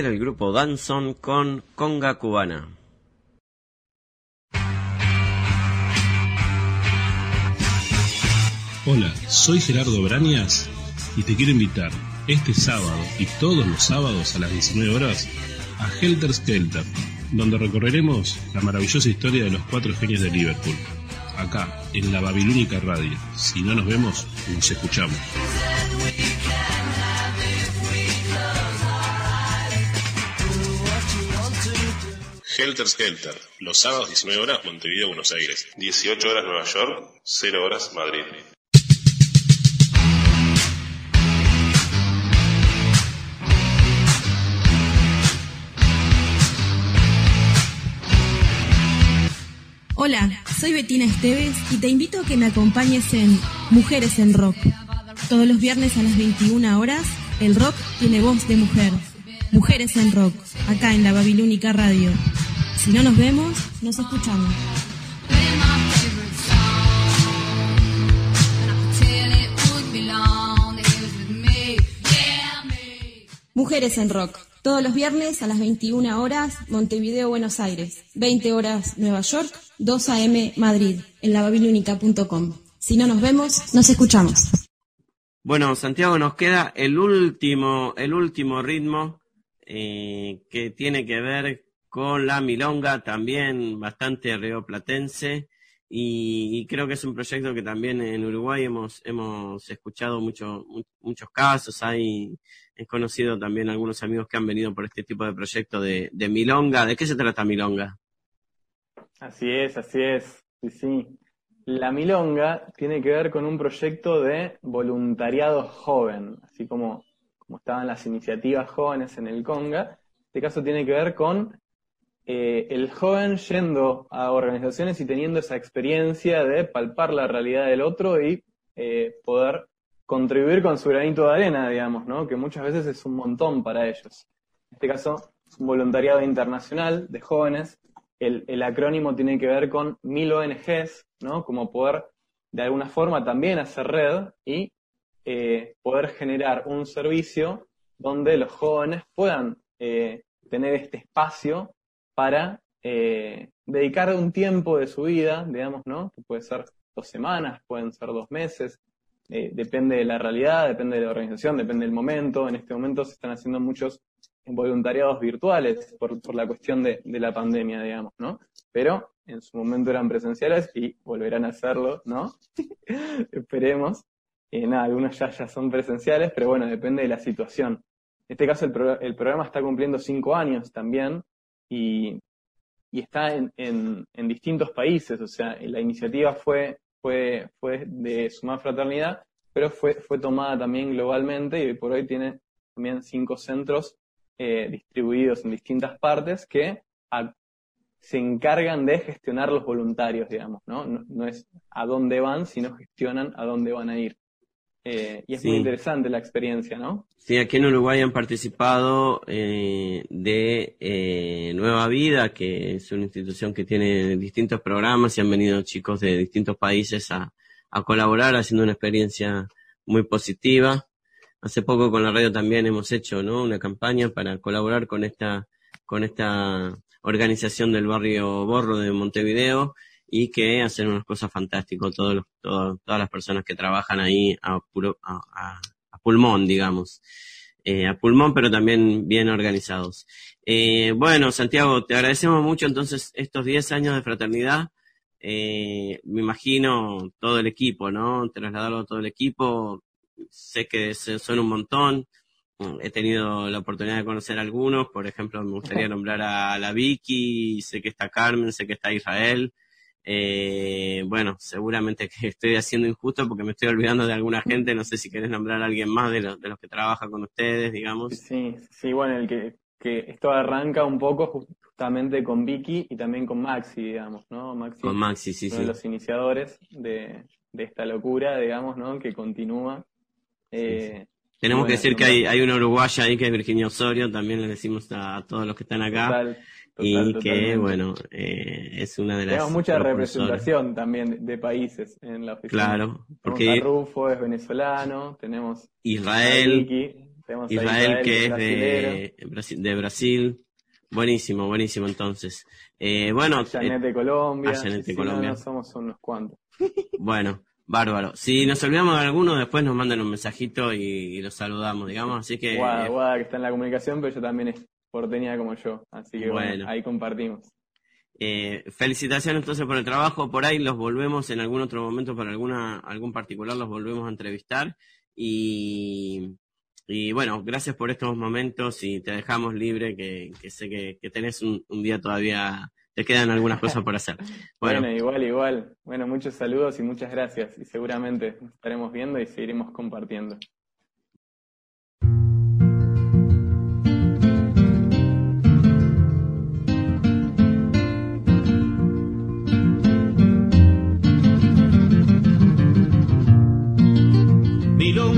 [SPEAKER 6] Era el grupo Danson con Conga Cubana.
[SPEAKER 23] Hola, soy Gerardo Brañas y te quiero invitar este sábado y todos los sábados a las 19 horas a Helter Skelter, donde recorreremos la maravillosa historia de los cuatro genios de Liverpool, acá en la Babilónica Radio. Si no nos vemos, nos escuchamos.
[SPEAKER 24] Helter Skelter, los sábados 19 horas Montevideo, Buenos Aires, 18 horas Nueva York, 0 horas Madrid.
[SPEAKER 19] Hola, soy Betina Esteves y te invito a que me acompañes en Mujeres en Rock. Todos los viernes a las 21 horas, el rock tiene voz de mujer. Mujeres en Rock, acá en la Babilónica Radio. Si no nos vemos, nos escuchamos. Mujeres en Rock. Todos los viernes a las 21 horas, Montevideo, Buenos Aires. 20 horas, Nueva York. 2 a.m. Madrid. En lavabilúnica.com. Si no nos vemos, nos escuchamos.
[SPEAKER 6] Bueno, Santiago, nos queda el último, el último ritmo eh, que tiene que ver con la milonga, también bastante rioplatense, y, y creo que es un proyecto que también en Uruguay hemos, hemos escuchado mucho, mu- muchos casos, hay, he conocido también algunos amigos que han venido por este tipo de proyecto de, de milonga. ¿De qué se trata milonga?
[SPEAKER 13] Así es, así es. Sí, sí. La milonga tiene que ver con un proyecto de voluntariado joven, así como, como estaban las iniciativas jóvenes en el Conga. Este caso tiene que ver con eh, el joven yendo a organizaciones y teniendo esa experiencia de palpar la realidad del otro y eh, poder contribuir con su granito de arena, digamos, ¿no? Que muchas veces es un montón para ellos. En este caso, un voluntariado internacional de jóvenes. El, el acrónimo tiene que ver con mil ONGs, ¿no? Como poder, de alguna forma, también hacer red y eh, poder generar un servicio donde los jóvenes puedan tener este espacio para eh, dedicar un tiempo de su vida, digamos, ¿no? Que puede ser dos semanas, pueden ser dos meses, eh, depende de la realidad, depende de la organización, depende del momento. En este momento se están haciendo muchos voluntariados virtuales por, la cuestión de, la pandemia, digamos, ¿no? Pero en su momento eran presenciales y volverán a hacerlo, ¿no? Esperemos. Eh, nada, algunos ya, son presenciales, pero bueno, depende de la situación. En este caso el programa está cumpliendo cinco años también y, y está en, en- en distintos países, o sea, la iniciativa fue, fue, fue de Sumar Fraternidad, pero fue, fue tomada también globalmente y por hoy tiene también cinco centros eh, distribuidos en distintas partes que se encargan de gestionar los voluntarios, digamos, ¿no? No, no es a dónde van, sino gestionan a dónde van a ir. Eh, y es muy interesante la experiencia, ¿no?
[SPEAKER 6] Sí, aquí en Uruguay han participado eh, de eh, Nueva Vida, que es una institución que tiene distintos programas y han venido chicos de distintos países a, a colaborar haciendo una experiencia muy positiva. Hace poco con la radio también hemos hecho ¿no? una campaña para colaborar con esta, con esta organización del barrio Borro de Montevideo y que hacen unas cosas fantásticas todos los, todo- todas las personas que trabajan ahí a, puro- a- a- a pulmón, digamos. Eh, a pulmón, pero también bien organizados. Eh, bueno, Santiago, te agradecemos mucho entonces estos 10 años de fraternidad. Eh, me imagino todo el equipo, ¿no? Trasladarlo a todo el equipo. Sé que son un montón. He tenido la oportunidad de conocer a algunos, por ejemplo, me gustaría nombrar a la Vicky, sé que está Carmen, sé que está Israel. Eh, bueno, seguramente que estoy haciendo injusto porque me estoy olvidando de alguna gente, no sé si querés nombrar a alguien más de los, de los que trabaja con ustedes, digamos.
[SPEAKER 13] Sí, sí, bueno, el que, que esto arranca un poco justamente con Vicky y también con Maxi, digamos, ¿no? Maxi,
[SPEAKER 6] Con Maxi, sí,
[SPEAKER 13] uno
[SPEAKER 6] sí.
[SPEAKER 13] de los iniciadores de, de esta locura, digamos, ¿no? Que continúa. Eh,
[SPEAKER 6] Tenemos
[SPEAKER 13] bueno,
[SPEAKER 6] que decir que hay, hay una uruguaya ahí que es Virginia Osorio, también le decimos a, a todos los que están acá.
[SPEAKER 13] Total,
[SPEAKER 6] y
[SPEAKER 13] total,
[SPEAKER 6] que,
[SPEAKER 13] totalmente.
[SPEAKER 6] bueno, eh, es una de las.
[SPEAKER 13] Tenemos mucha representación también de, países en la oficina.
[SPEAKER 6] Claro, porque-
[SPEAKER 13] a Rufo, es venezolano, tenemos
[SPEAKER 6] Israel,
[SPEAKER 13] Tenemos
[SPEAKER 6] Israel, que es de Brasil, de Brasil. Buenísimo, buenísimo entonces. Eh, bueno,
[SPEAKER 13] Janet
[SPEAKER 6] eh,
[SPEAKER 13] de Colombia.
[SPEAKER 6] Janet de
[SPEAKER 13] si
[SPEAKER 6] Colombia.
[SPEAKER 13] no somos unos cuantos.
[SPEAKER 6] bueno, bárbaro. Si nos olvidamos de alguno, después nos mandan un mensajito y, y los saludamos, digamos. Así que
[SPEAKER 13] Guada,
[SPEAKER 6] eh,
[SPEAKER 13] Guada, que está en la comunicación, pero ella también porteña como yo. Así que bueno,
[SPEAKER 6] Bueno.
[SPEAKER 13] ahí compartimos.
[SPEAKER 6] Eh, felicitaciones entonces por el trabajo. Por ahí los volvemos en algún otro momento, para alguna, algún particular, los volvemos a entrevistar. Y, y bueno, gracias por estos momentos y te dejamos libre, que, que sé que, que tenés un, un día todavía, te quedan algunas cosas por hacer.
[SPEAKER 13] Bueno.
[SPEAKER 6] Bueno,
[SPEAKER 13] igual, igual. Bueno, muchos saludos y muchas gracias. Y seguramente estaremos viendo y seguiremos compartiendo.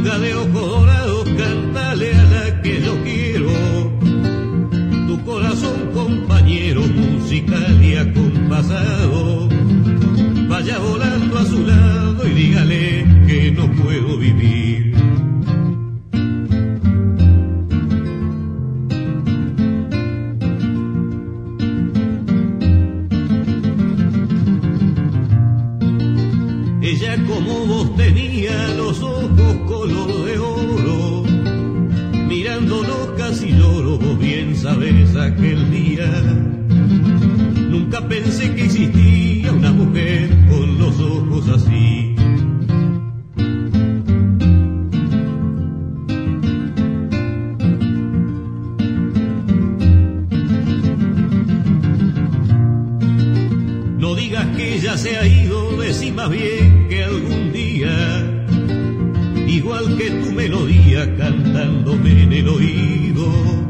[SPEAKER 25] De ojos dorados, cántale a la que yo quiero. Tu corazón, compañero musical y acompasado. Vaya volando a su lado y dígale que no puedo vivir. Ella como vos tenía sabes aquel día. Nunca pensé que existía una mujer con los ojos así. No digas que ella se ha ido, decí más bien que algún día, igual que tu melodía cantándome en el oído,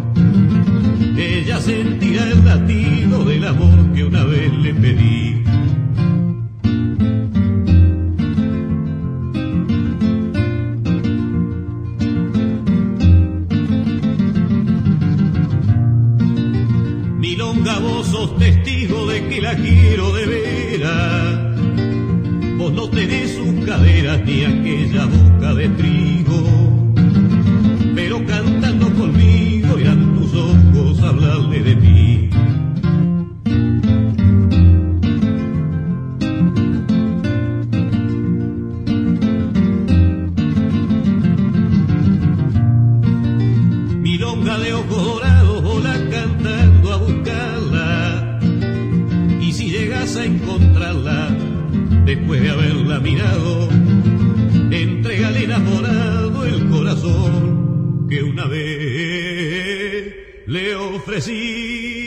[SPEAKER 25] sentirá el latido del amor que una vez le pedí. Milonga, vos sos testigo de que la quiero de veras. Vos no tenés sus caderas ni aquella boca de trigo. Después de haberla mirado, entrégale enamorado el corazón que una vez le ofrecí.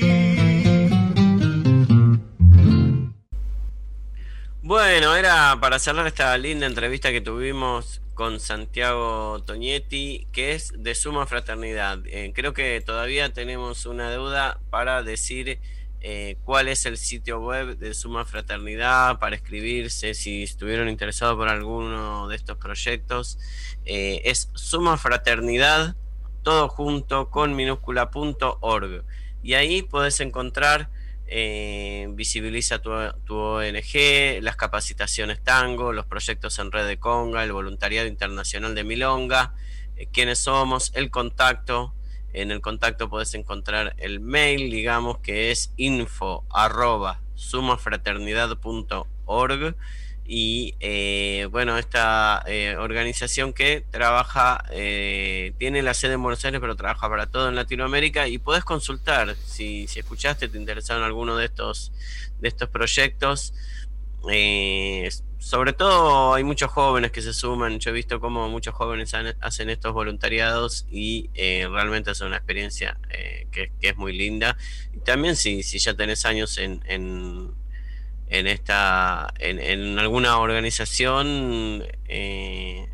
[SPEAKER 6] Bueno, era para cerrar esta linda entrevista que tuvimos con Santiago Toñetti, que es de suma fraternidad. Eh, creo que todavía tenemos una deuda para decir eh, cuál es el sitio web de Suma Fraternidad para escribirse, si estuvieron interesados por alguno de estos proyectos. Eh, es Suma Fraternidad, todo junto con minúscula punto org. Y ahí podés encontrar eh, visibiliza tu, tu ONG, las capacitaciones tango, los proyectos en red de Conga, el voluntariado internacional de Milonga, quiénes somos, el contacto. En el contacto podés encontrar el mail, digamos, que es info arroba sumafraternidad.org y eh, bueno, esta eh, organización que trabaja, eh, tiene la sede en Buenos Aires, pero trabaja para todo en Latinoamérica y podés consultar si, si escuchaste, te interesaron alguno de estos, de estos proyectos. Sobre todo hay muchos jóvenes que se suman, yo he visto cómo muchos jóvenes hacen estos voluntariados y eh, realmente es una experiencia eh, que, que es muy linda. Y también si, si ya tenés años en, en, en esta en, en alguna organización eh,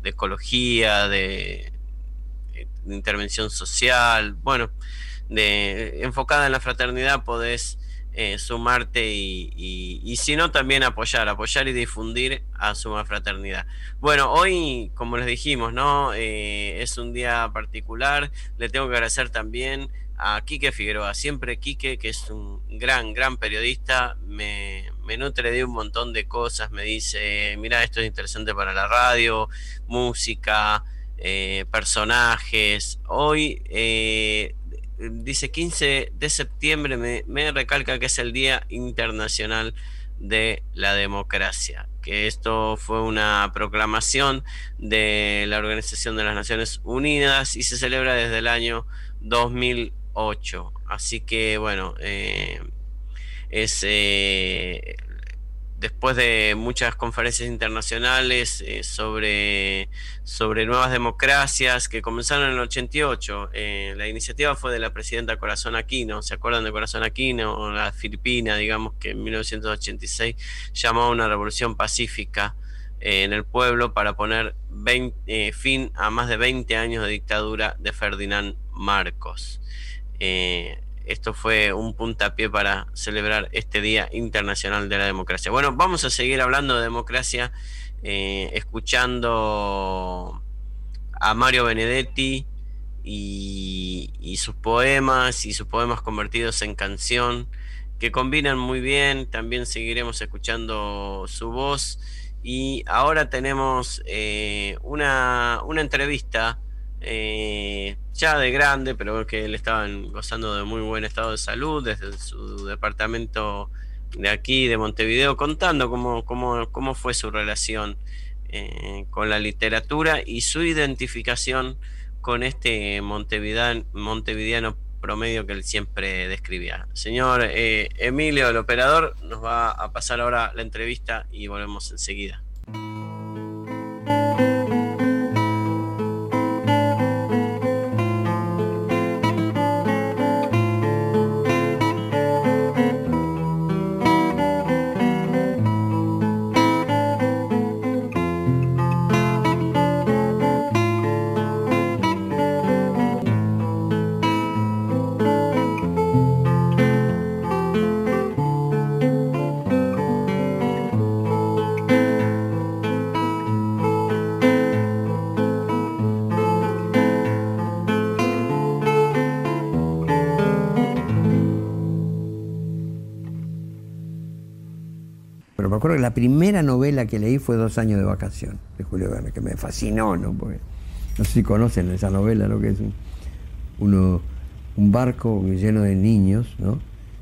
[SPEAKER 6] de ecología, de, de intervención social, bueno, de enfocada en la fraternidad podés eh, sumarte y, y- si no también apoyar, apoyar y difundir a Suma Fraternidad. Bueno, hoy, como les dijimos, ¿no? Eh, es un día particular. Le tengo que agradecer también a Quique Figueroa, siempre Quique, que es un gran, gran periodista, me, me nutre de un montón de cosas, me dice, mira, esto es interesante para la radio, música, eh, personajes. Hoy eh, dice 15 de septiembre, me, me recalca que es el Día Internacional de la Democracia, que esto fue una proclamación de la Organización de las Naciones Unidas y se celebra desde el año 2008. Así que bueno, eh, es eh, después de muchas conferencias internacionales eh, sobre, sobre nuevas democracias que comenzaron en el 88. Eh, la iniciativa fue de la presidenta Corazón Aquino, ¿se acuerdan de Corazón Aquino? La Filipina, digamos que en 1986 llamó a una revolución pacífica eh, en el pueblo para poner 20, fin a más de 20 años de dictadura de Ferdinand Marcos esto fue un puntapié para celebrar este Día Internacional de la Democracia. Bueno, vamos a seguir hablando de democracia, eh, escuchando a Mario Benedetti y, sus poemas y sus poemas convertidos en canción, que combinan muy bien. También seguiremos escuchando su voz. Y ahora tenemos eh, una, una entrevista eh, ya de grande, pero que él estaba gozando de muy buen estado de salud desde su departamento de aquí, de Montevideo, contando cómo, cómo, cómo fue su relación eh, con la literatura y su identificación con este montevideano, promedio que él siempre describía. Señor eh, Emilio, el operador, nos va a pasar ahora la entrevista y volvemos enseguida.
[SPEAKER 26] La primera novela que leí fue Dos años de vacación, de Julio Verne, que me fascinó, ¿no? No sé si conocen esa novela, ¿no? Que es un barco lleno de niños, ¿no?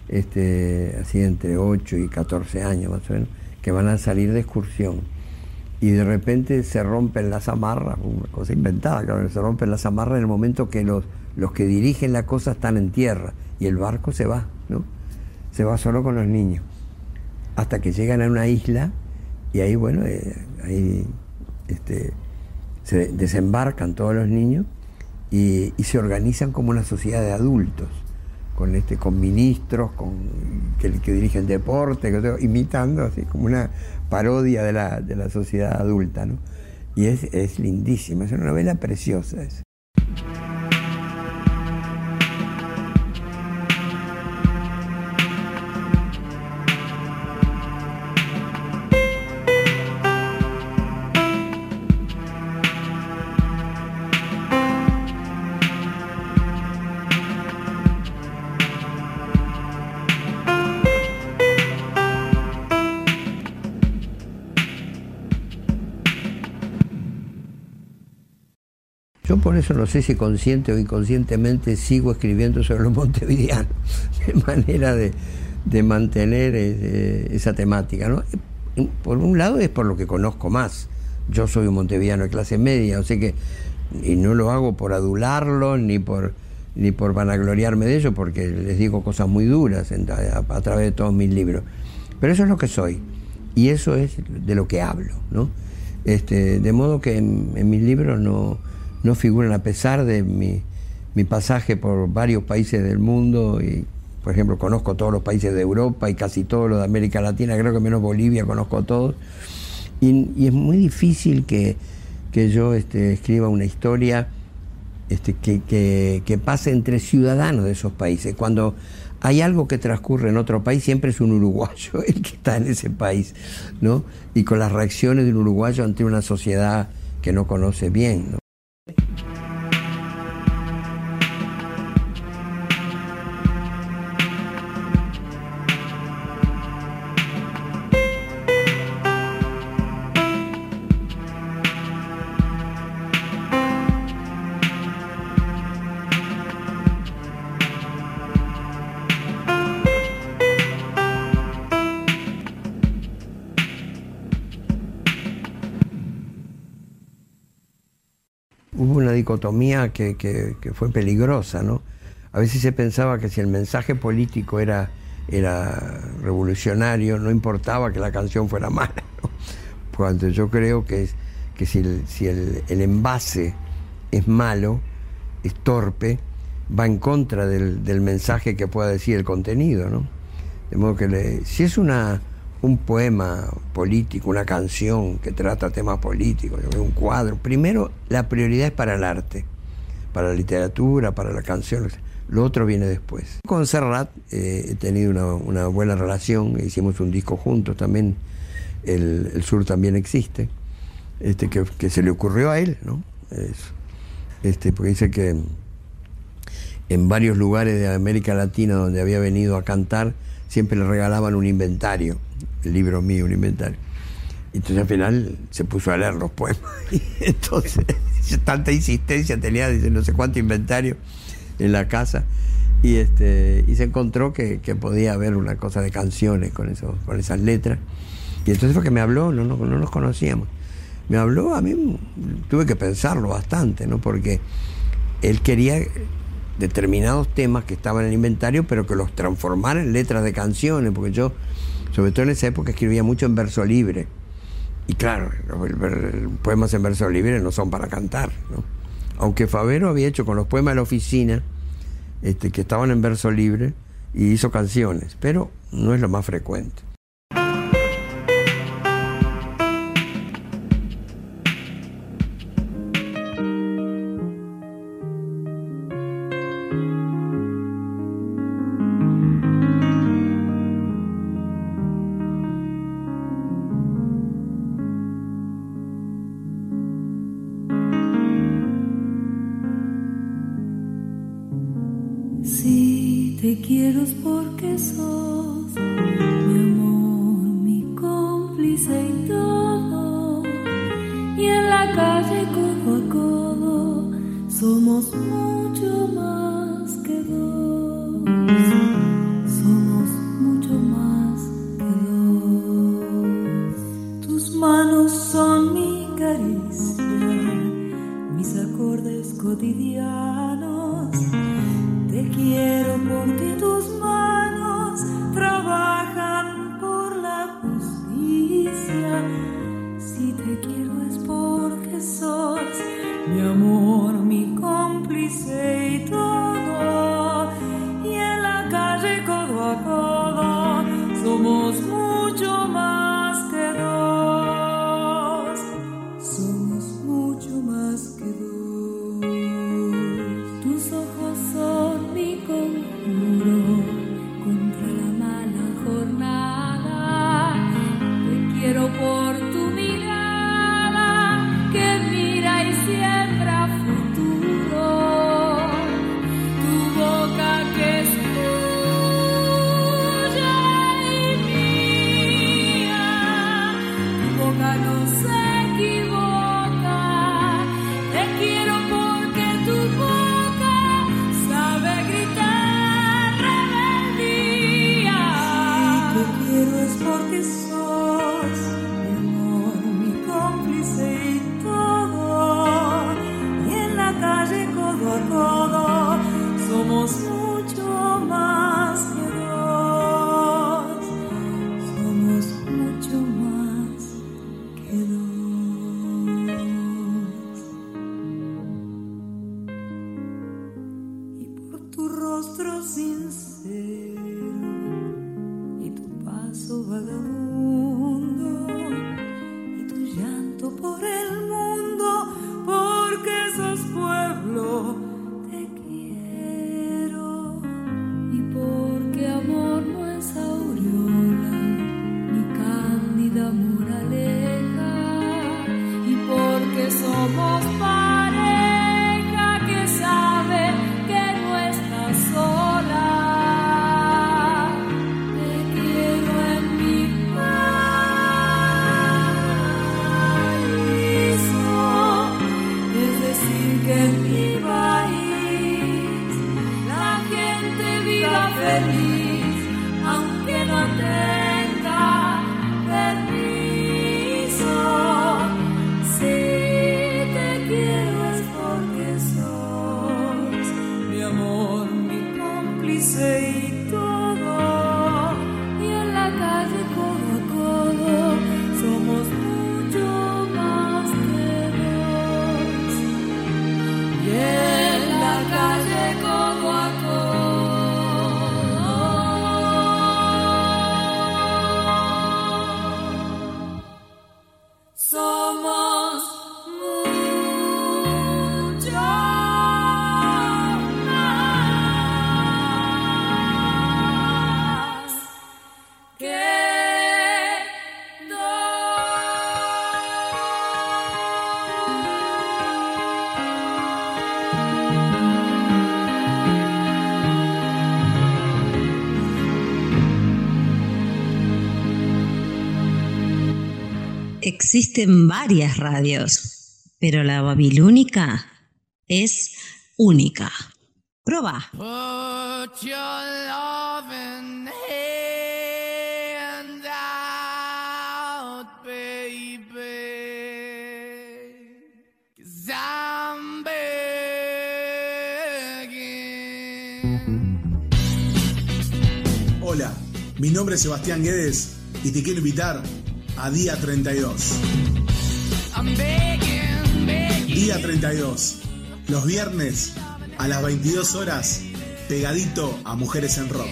[SPEAKER 26] Este, así entre 8 y 14 años más o menos, que van a salir de excursión. Y de repente se rompen las amarras, una cosa inventada, claro, se rompen las amarras en el momento que los, los que dirigen la cosa están en tierra y el barco se va, ¿no? Se va solo con los niños hasta que llegan a una isla y ahí, bueno, eh, ahí este, se desembarcan todos los niños y, se organizan como una sociedad de adultos, con, este, con ministros, con, que, dirigen deporte, imitando así como una parodia de la, de la sociedad adulta. ¿no? Y es, es lindísima, es una novela preciosa. Por eso no sé si consciente o inconscientemente sigo escribiendo sobre los montevideanos, de manera de, mantener eh, esa temática. ¿no? Por un lado es por lo que conozco más. Yo soy un montevideano de clase media, o sea que, y no lo hago por adularlo ni por, ni por vanagloriarme de ello, porque les digo cosas muy duras a, través de todos mis libros. Pero eso es lo que soy, y eso es de lo que hablo. ¿no? Este, de modo que en mis libros no no figuran a pesar de mi, pasaje por varios países del mundo y por ejemplo conozco todos los países de Europa y casi todos los de América Latina, creo que menos Bolivia conozco todos y, es muy difícil que, yo este, escriba una historia este, que, que, pase entre ciudadanos de esos países. Cuando hay algo que transcurre en otro país, siempre es un uruguayo el que está en ese país, ¿no? Y con las reacciones de un uruguayo ante una sociedad que no conoce bien, ¿no?
[SPEAKER 27] Dicotomía que, fue peligrosa, ¿no? A veces se pensaba que si el mensaje político era, era revolucionario, no importaba que la canción fuera mala, ¿no? Cuando yo creo que, que si, el, si el, el envase es malo, es torpe, va en contra del, del mensaje que pueda decir el contenido, ¿no? De modo que le- si es una, un poema político, una canción que trata temas políticos, un cuadro, primero la prioridad es para el arte, para la literatura, para la canción, lo otro viene después. Con Serrat eh, he tenido una, buena relación, hicimos un disco juntos, también el, sur también existe, este, que, se le ocurrió a él, ¿no? Este, porque dice que en varios lugares de América Latina donde había venido a cantar, siempre le regalaban un inventario, libro mío, un inventario. Entonces al final se puso a leer los poemas. Entonces, tanta insistencia tenía, dice, no sé cuánto inventario en la casa. Y, este, y se encontró que, que podía haber una cosa de canciones con, eso, con esas letras. Y entonces fue que me habló, no, no, no nos conocíamos. Me habló, a mí tuve que pensarlo bastante, ¿no? Porque él quería determinados temas que estaban en el inventario, pero que los transformara en letras de canciones, porque yo, sobre todo en esa época, escribía mucho en verso libre. Y claro, los poemas en verso libre no son para cantar, ¿no? Aunque Favero había hecho con los poemas de la oficina, este, que estaban en verso libre, y hizo canciones, pero no es lo más frecuente.
[SPEAKER 28] Existen varias radios, pero la babilónica es única. Proba.
[SPEAKER 29] Hola, mi nombre es Sebastián Guedes y te quiero invitar a Día 32.
[SPEAKER 30] I'm begging, begging.
[SPEAKER 29] Día 32. Los viernes a las 22 horas, pegadito a Mujeres en Rock.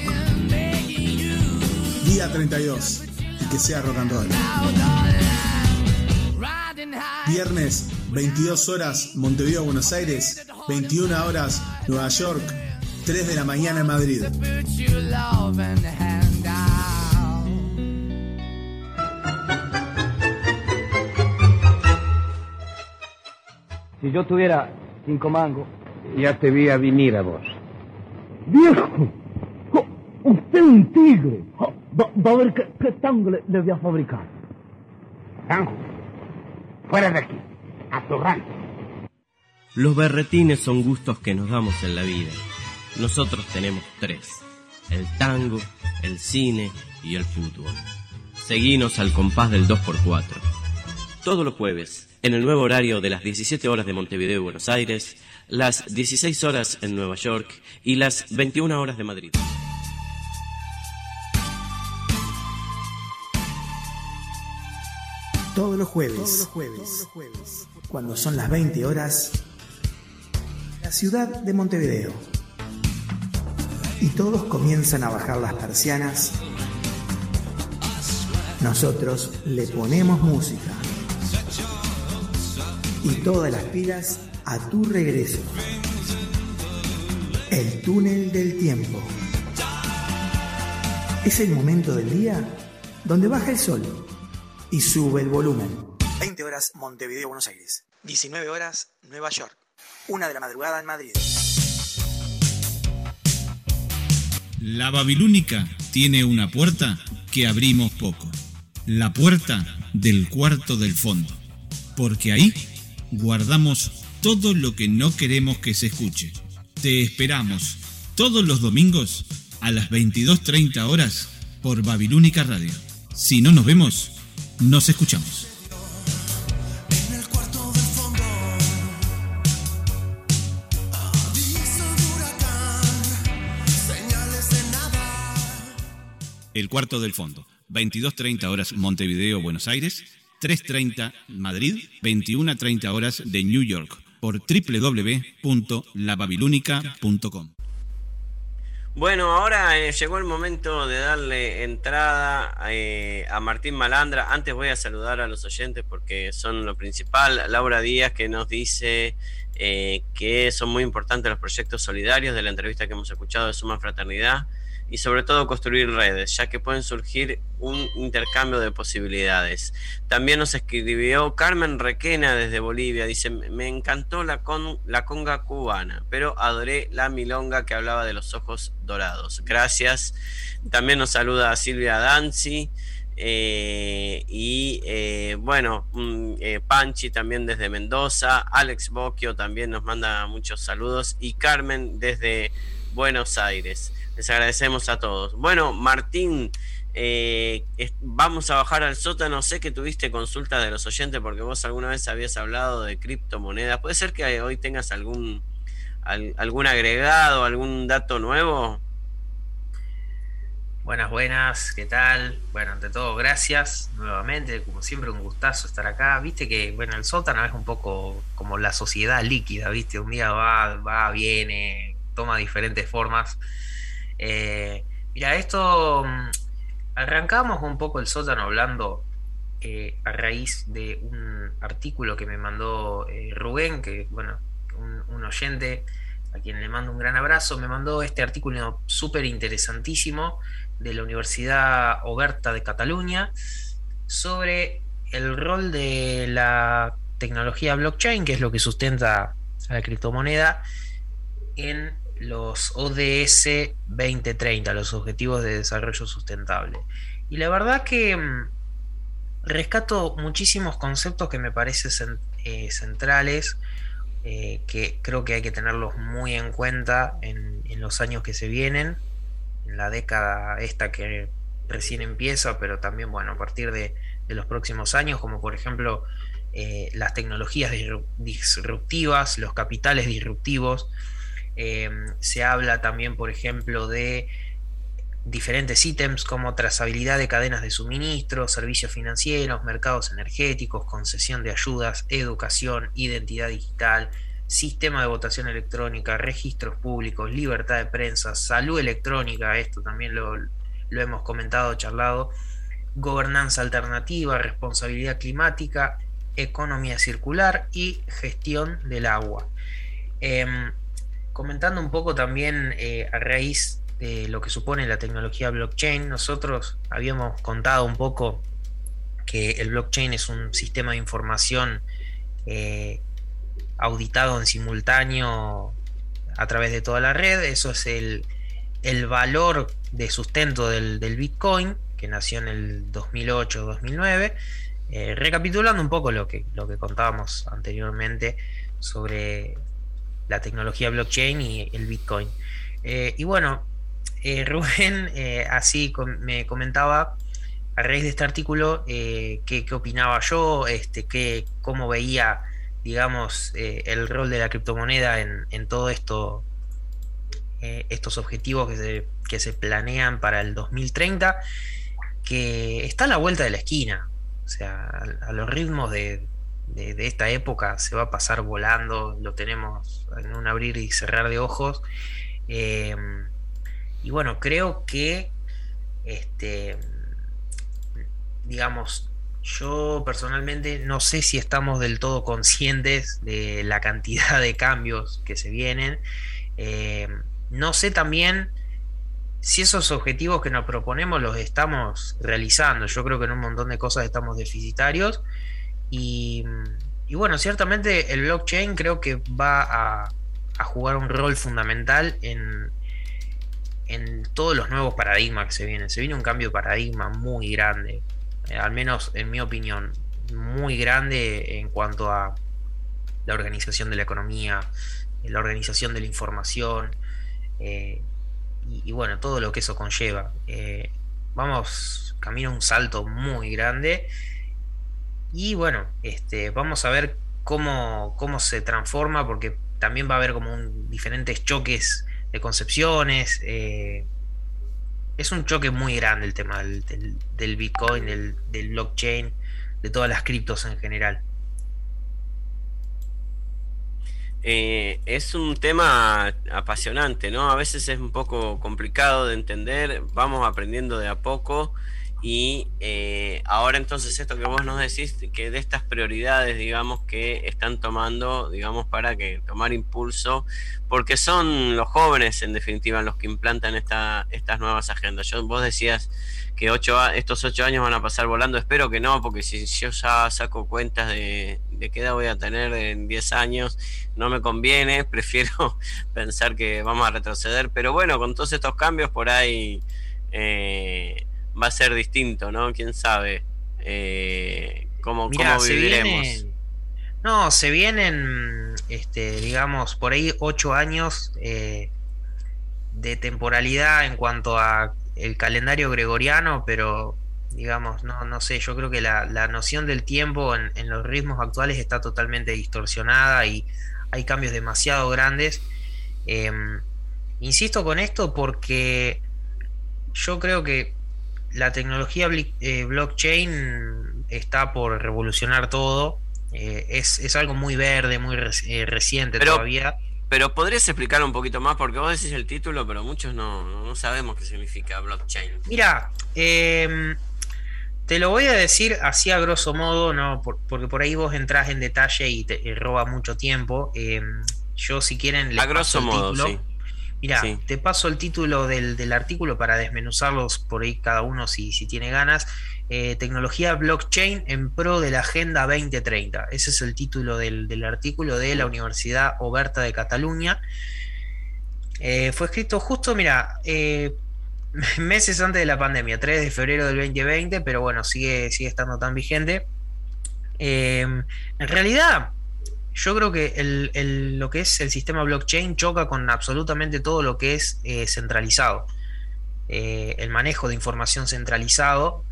[SPEAKER 29] Día 32. Y que sea rock and roll. Viernes, 22 horas, Montevideo, Buenos Aires. 21 horas, Nueva York. 3 de la mañana en Madrid.
[SPEAKER 31] Si yo tuviera cinco mangos.
[SPEAKER 32] Ya te vi a venir a vos.
[SPEAKER 31] ¡Viejo! Jo, ¡Usted es un tigre! Va a ver qué, qué tango le, le voy a fabricar.
[SPEAKER 32] Tango, fuera de aquí, a tu rancho.
[SPEAKER 6] Los berretines son gustos que nos damos en la vida. Nosotros tenemos tres. El tango, el cine y el fútbol. Seguinos al compás del 2x4. Todos los jueves, en el nuevo horario de las 17 horas de Montevideo y Buenos Aires, las 16 horas en Nueva York y las 21 horas de Madrid.
[SPEAKER 21] Todos los jueves. Todos los jueves. Cuando son las 20 horas, la ciudad de Montevideo. Y todos comienzan a bajar las persianas. Nosotros le ponemos música. Y todas las pilas a tu regreso. El túnel del tiempo. Es el momento del día donde baja el sol y sube el volumen. 20 horas Montevideo, Buenos Aires. 19 horas Nueva York. Una de la madrugada en Madrid.
[SPEAKER 22] La Babilónica tiene una puerta que abrimos poco. La puerta del cuarto del fondo. Porque ahí guardamos todo lo que no queremos que se escuche. Te esperamos todos los domingos a las 22.30 horas por Babilónica Radio. Si no nos vemos, nos escuchamos. El cuarto del fondo. 22.30 horas Montevideo, Buenos Aires. 3.30 Madrid. 21.30 horas de New York. Por www.lababilónica.com.
[SPEAKER 6] Bueno, ahora eh, llegó el momento de darle entrada eh, a Martín Malandra. Antes voy a saludar a los oyentes porque son lo principal. Laura Díaz que nos dice eh, que son muy importantes los proyectos solidarios de la entrevista que hemos escuchado de Suma Fraternidad y sobre todo construir redes, ya que pueden surgir un intercambio de posibilidades. También nos escribió Carmen Requena desde Bolivia, dice, me encantó la, con, la conga cubana, pero adoré la milonga que hablaba de los ojos dorados. Gracias. También nos saluda Silvia Danzi. eh, y eh, bueno, mm, eh, Panchi también desde Mendoza, Alex Bocchio también nos manda muchos saludos y Carmen desde Buenos Aires. Les agradecemos a todos. Bueno, Martín, eh, vamos a bajar al sótano. Sé que tuviste consultas de los oyentes porque vos alguna vez habías hablado de criptomonedas. ¿Puede ser que hoy tengas algún, al- algún agregado, algún dato nuevo?
[SPEAKER 33] Buenas, buenas, ¿qué tal? Bueno, ante todo, gracias nuevamente, como siempre, un gustazo estar acá. Viste que, bueno, el sótano es un poco como la sociedad líquida, ¿viste? Un día va, va, viene, toma diferentes formas. Eh, mira, esto mm, arrancamos un poco el sótano hablando eh, a raíz de un artículo que me mandó eh, Rubén, que, bueno, un, un oyente a quien le mando un gran abrazo, me mandó este artículo súper interesantísimo de la Universidad Oberta de Cataluña sobre el rol de la tecnología blockchain, que es lo que sustenta a la criptomoneda, en los ODS 2030, los Objetivos de Desarrollo Sustentable. Y la verdad que mm, rescato muchísimos conceptos que me parecen cen- eh, centrales, eh, que creo que hay que tenerlos muy en cuenta en, los años que se vienen, en la década esta que recién empieza, pero también, bueno, a partir de, los próximos años, como por ejemplo eh, las tecnologías disru- disruptivas, los capitales disruptivos. Eh, se habla también, por ejemplo, de diferentes ítems como trazabilidad de cadenas de suministro, servicios financieros, mercados energéticos, concesión de ayudas, educación, identidad digital, sistema de votación electrónica, registros públicos, libertad de prensa, salud electrónica, esto también lo, hemos comentado, charlado, gobernanza alternativa, responsabilidad climática, economía circular y gestión del agua. Em, comentando un poco también eh, a raíz de lo que supone la tecnología blockchain, nosotros habíamos contado un poco que el blockchain es un sistema de información eh, auditado en simultáneo a través de toda la red. Eso es el, el valor de sustento del, del Bitcoin, que nació en el 2008-2009. Eh, recapitulando un poco lo que, lo que contábamos anteriormente sobre la tecnología blockchain y el Bitcoin. Eh, y bueno, eh, Rubén eh, así me comentaba a raíz de este artículo qué, opinaba yo, este, qué, cómo veía, digamos, el rol de la criptomoneda en, en todo esto, estos objetivos que se, que se planean para el 2030, que está a la vuelta de la esquina. O sea, a los ritmos de, de- esta época se va a pasar volando, lo tenemos en un abrir y cerrar de ojos. Eh, y bueno, creo que, este, digamos, yo personalmente no sé si estamos del todo conscientes de la cantidad de cambios que se vienen. Eh, no sé también si esos objetivos que nos proponemos los estamos realizando. Yo creo que en un montón de cosas estamos deficitarios. Y, y bueno, ciertamente el blockchain creo que va a, a jugar un rol fundamental en, en todos los nuevos paradigmas que se vienen. Se viene un cambio de paradigma muy grande, eh, al menos en mi opinión, muy grande en cuanto a la organización de la economía, eh, la organización de la información eh, y, y bueno, todo lo que eso conlleva. Eh, vamos camino a un salto muy grande y bueno, este, vamos a ver cómo, cómo se transforma porque también va a haber como diferentes choques de concepciones. eh, es un choque muy grande el tema del, Bitcoin, del, del blockchain, de todas las criptos en general.
[SPEAKER 6] Eh, es un tema apasionante, ¿no? A veces es un poco complicado de entender, vamos aprendiendo de a poco y eh, ahora entonces esto que vos nos decís, que de estas prioridades, digamos, que están tomando, digamos, para que tomar impulso, porque son los jóvenes en definitiva los que implantan esta, estas nuevas agendas. Yo, vos decías que ocho, estos ocho años van a pasar volando, espero que no, porque si yo ya saco cuentas de, qué edad voy a tener en 10 años, no me conviene, prefiero pensar que vamos a retroceder, pero bueno, con todos estos cambios por ahí eh, va a ser distinto, ¿no? ¿Quién sabe eh, cómo,
[SPEAKER 33] Mirá,
[SPEAKER 6] cómo
[SPEAKER 33] se
[SPEAKER 6] viviremos?
[SPEAKER 33] no, se vienen, este, digamos, por ahí ocho años eh, de temporalidad en cuanto a el calendario gregoriano, pero digamos, no, no sé, yo creo que la, la noción del tiempo en, en los ritmos actuales está totalmente distorsionada y hay cambios demasiado grandes. Em, insisto con esto porque yo creo que la tecnología eh, blockchain está por revolucionar todo. Eh, es, es algo muy verde, muy eh, reciente
[SPEAKER 6] Pero-
[SPEAKER 33] todavía.
[SPEAKER 6] Pero podrías explicar un poquito más, porque vos decís el título, pero muchos no, no sabemos qué significa blockchain.
[SPEAKER 33] Mira, em, te lo voy a decir así a grosso modo, no, Por- porque por ahí vos entrás en detalle y te roba mucho tiempo. Em, yo, si quieren, les
[SPEAKER 6] A grosso
[SPEAKER 33] paso el
[SPEAKER 6] modo,
[SPEAKER 33] título.
[SPEAKER 6] sí.
[SPEAKER 33] Mira,
[SPEAKER 6] Sí.
[SPEAKER 33] te paso el título del, del artículo para desmenuzarlos por ahí cada uno si, si tiene ganas. Eh, tecnología blockchain en pro de la Agenda 2030. Ese es el título del, del artículo de la Universidad Oberta de Cataluña. Eh, fue escrito justo, mira, eh, meses antes de la pandemia, 3 de febrero del 2020, pero bueno, sigue, sigue estando tan vigente. En realidad, yo creo que el- lo que es el sistema blockchain choca con absolutamente todo lo que es eh, centralizado. Eh, el manejo de información centralizado,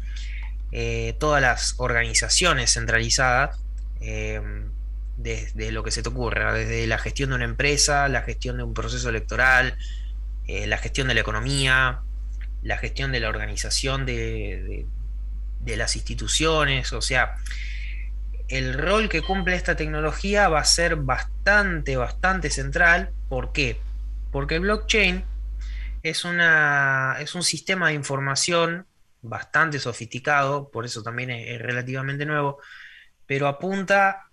[SPEAKER 33] eh, todas las organizaciones centralizadas, desde lo que se te ocurra, desde la gestión de una empresa, la gestión de un proceso electoral, la gestión de la economía, la gestión de la organización de, de- de las instituciones, o sea, el rol que cumple esta tecnología va a ser bastante, bastante central. ¿Por qué? Porque el blockchain es, una, es un sistema de información bastante sofisticado, por eso también es, relativamente nuevo, pero apunta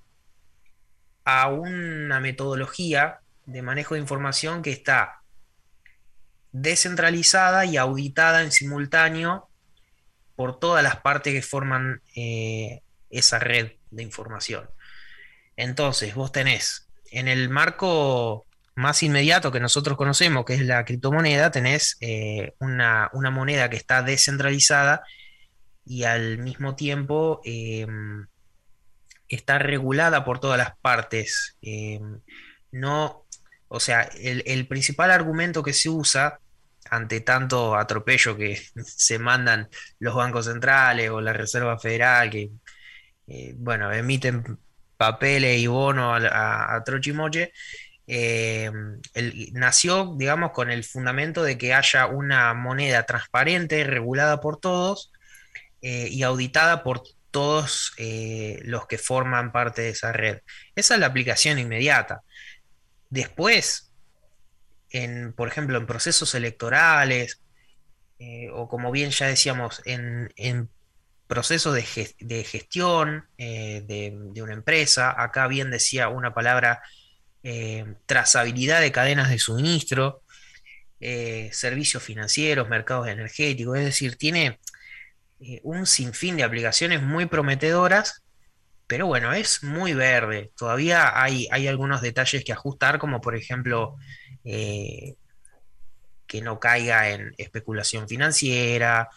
[SPEAKER 33] a una metodología de manejo de información que está descentralizada y auditada en simultáneo por todas las partes que forman eh, esa red de información. Entonces, vos tenés en el marco más inmediato que nosotros conocemos, que es la criptomoneda, tenés eh, una, una moneda que está descentralizada y al mismo tiempo eh, está regulada por todas las partes. Eh, no, o sea, el, el principal argumento que se usa ante tanto atropello que se mandan los bancos centrales o la Reserva Federal, que eh, bueno, emiten papeles y bonos a, a, a trochimoche, eh, nació, digamos, con el fundamento de que haya una moneda transparente, regulada por todos eh, y auditada por todos los que forman parte de esa red. Esa es la aplicación inmediata. Después, en, por ejemplo, en procesos electorales, o como bien ya decíamos, en, en procesos de, ges- de gestión eh, de, una empresa, acá bien decía una palabra, eh, trazabilidad de cadenas de suministro, eh, servicios financieros, mercados energéticos, es decir, tiene un sinfín de aplicaciones muy prometedoras, pero bueno, es muy verde. Todavía hay, hay algunos detalles que ajustar, como por ejemplo que no caiga en especulación financiera,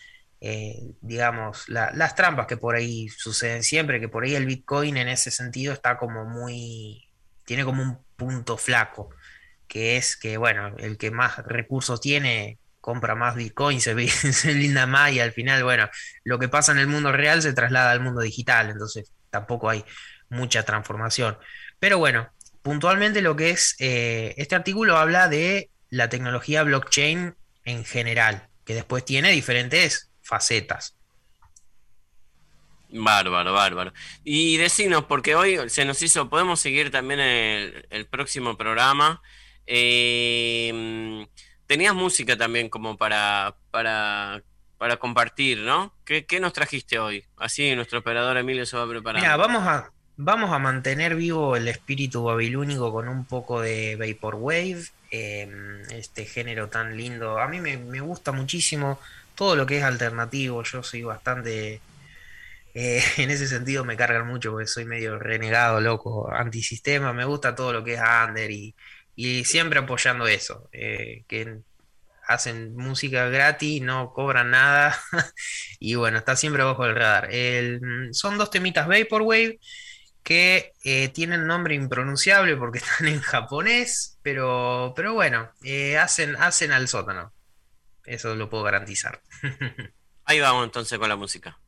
[SPEAKER 33] eh, digamos, la- las trampas que por ahí suceden siempre, que por ahí el Bitcoin en ese sentido está como muy, tiene como un punto flaco, que es que, bueno, el que más recursos tiene compra más Bitcoin, se, blinda más y al final, bueno, lo que pasa en el mundo real se traslada al mundo digital, entonces tampoco hay mucha transformación. Pero bueno, puntualmente lo que es, eh, este artículo habla de la tecnología blockchain en general, que después tiene diferentes facetas.
[SPEAKER 6] Bárbaro, bárbaro. Y decinos, porque hoy se nos hizo, podemos seguir también el, el próximo programa. Eh, tenías música también como para, para, para compartir, ¿no? ¿Qué, qué nos trajiste hoy? Así nuestro operador Emilio se va preparando.
[SPEAKER 33] Mira, vamos a, vamos a mantener vivo el espíritu babilónico con un poco de Vaporwave, eh, este género tan lindo. A mí me, me gusta muchísimo todo lo que es alternativo. Yo soy bastante. eh, en ese sentido me cargan mucho porque soy medio renegado, loco, antisistema. Me gusta todo lo que es under y, y siempre apoyando eso. eh, que hacen música gratis, no cobran nada. y bueno, está siempre bajo el radar. El- son dos temitas Vaporwave que eh, tienen nombre impronunciable porque están en japonés, pero, pero bueno, hacen, hacen al sótano. Eso lo puedo garantizar.
[SPEAKER 6] Ahí vamos entonces con la música.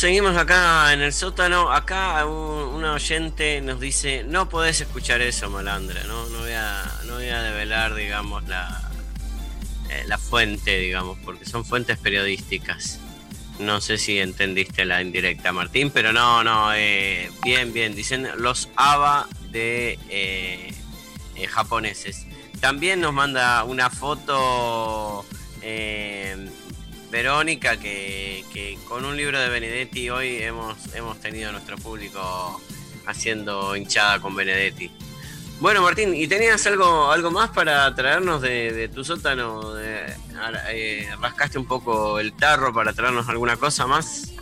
[SPEAKER 6] Seguimos acá en el sótano. Acá un, oyente nos dice, no podés escuchar eso, malandra, ¿no? No voy a, no voy a develar, digamos, la, eh, la fuente, digamos, porque son fuentes periodísticas. No sé si entendiste la indirecta, Martín, pero no, no, eh, bien, bien. Dicen los ABA de eh, eh, japoneses. También nos manda una foto eh, Verónica que, con un libro de Benedetti hoy hemos, hemos tenido nuestro público haciendo hinchada con Benedetti. Bueno, Martín, ¿y tenías algo, algo más para traernos de, tu sótano? Eh, ¿Rascaste un poco el tarro para traernos alguna cosa más?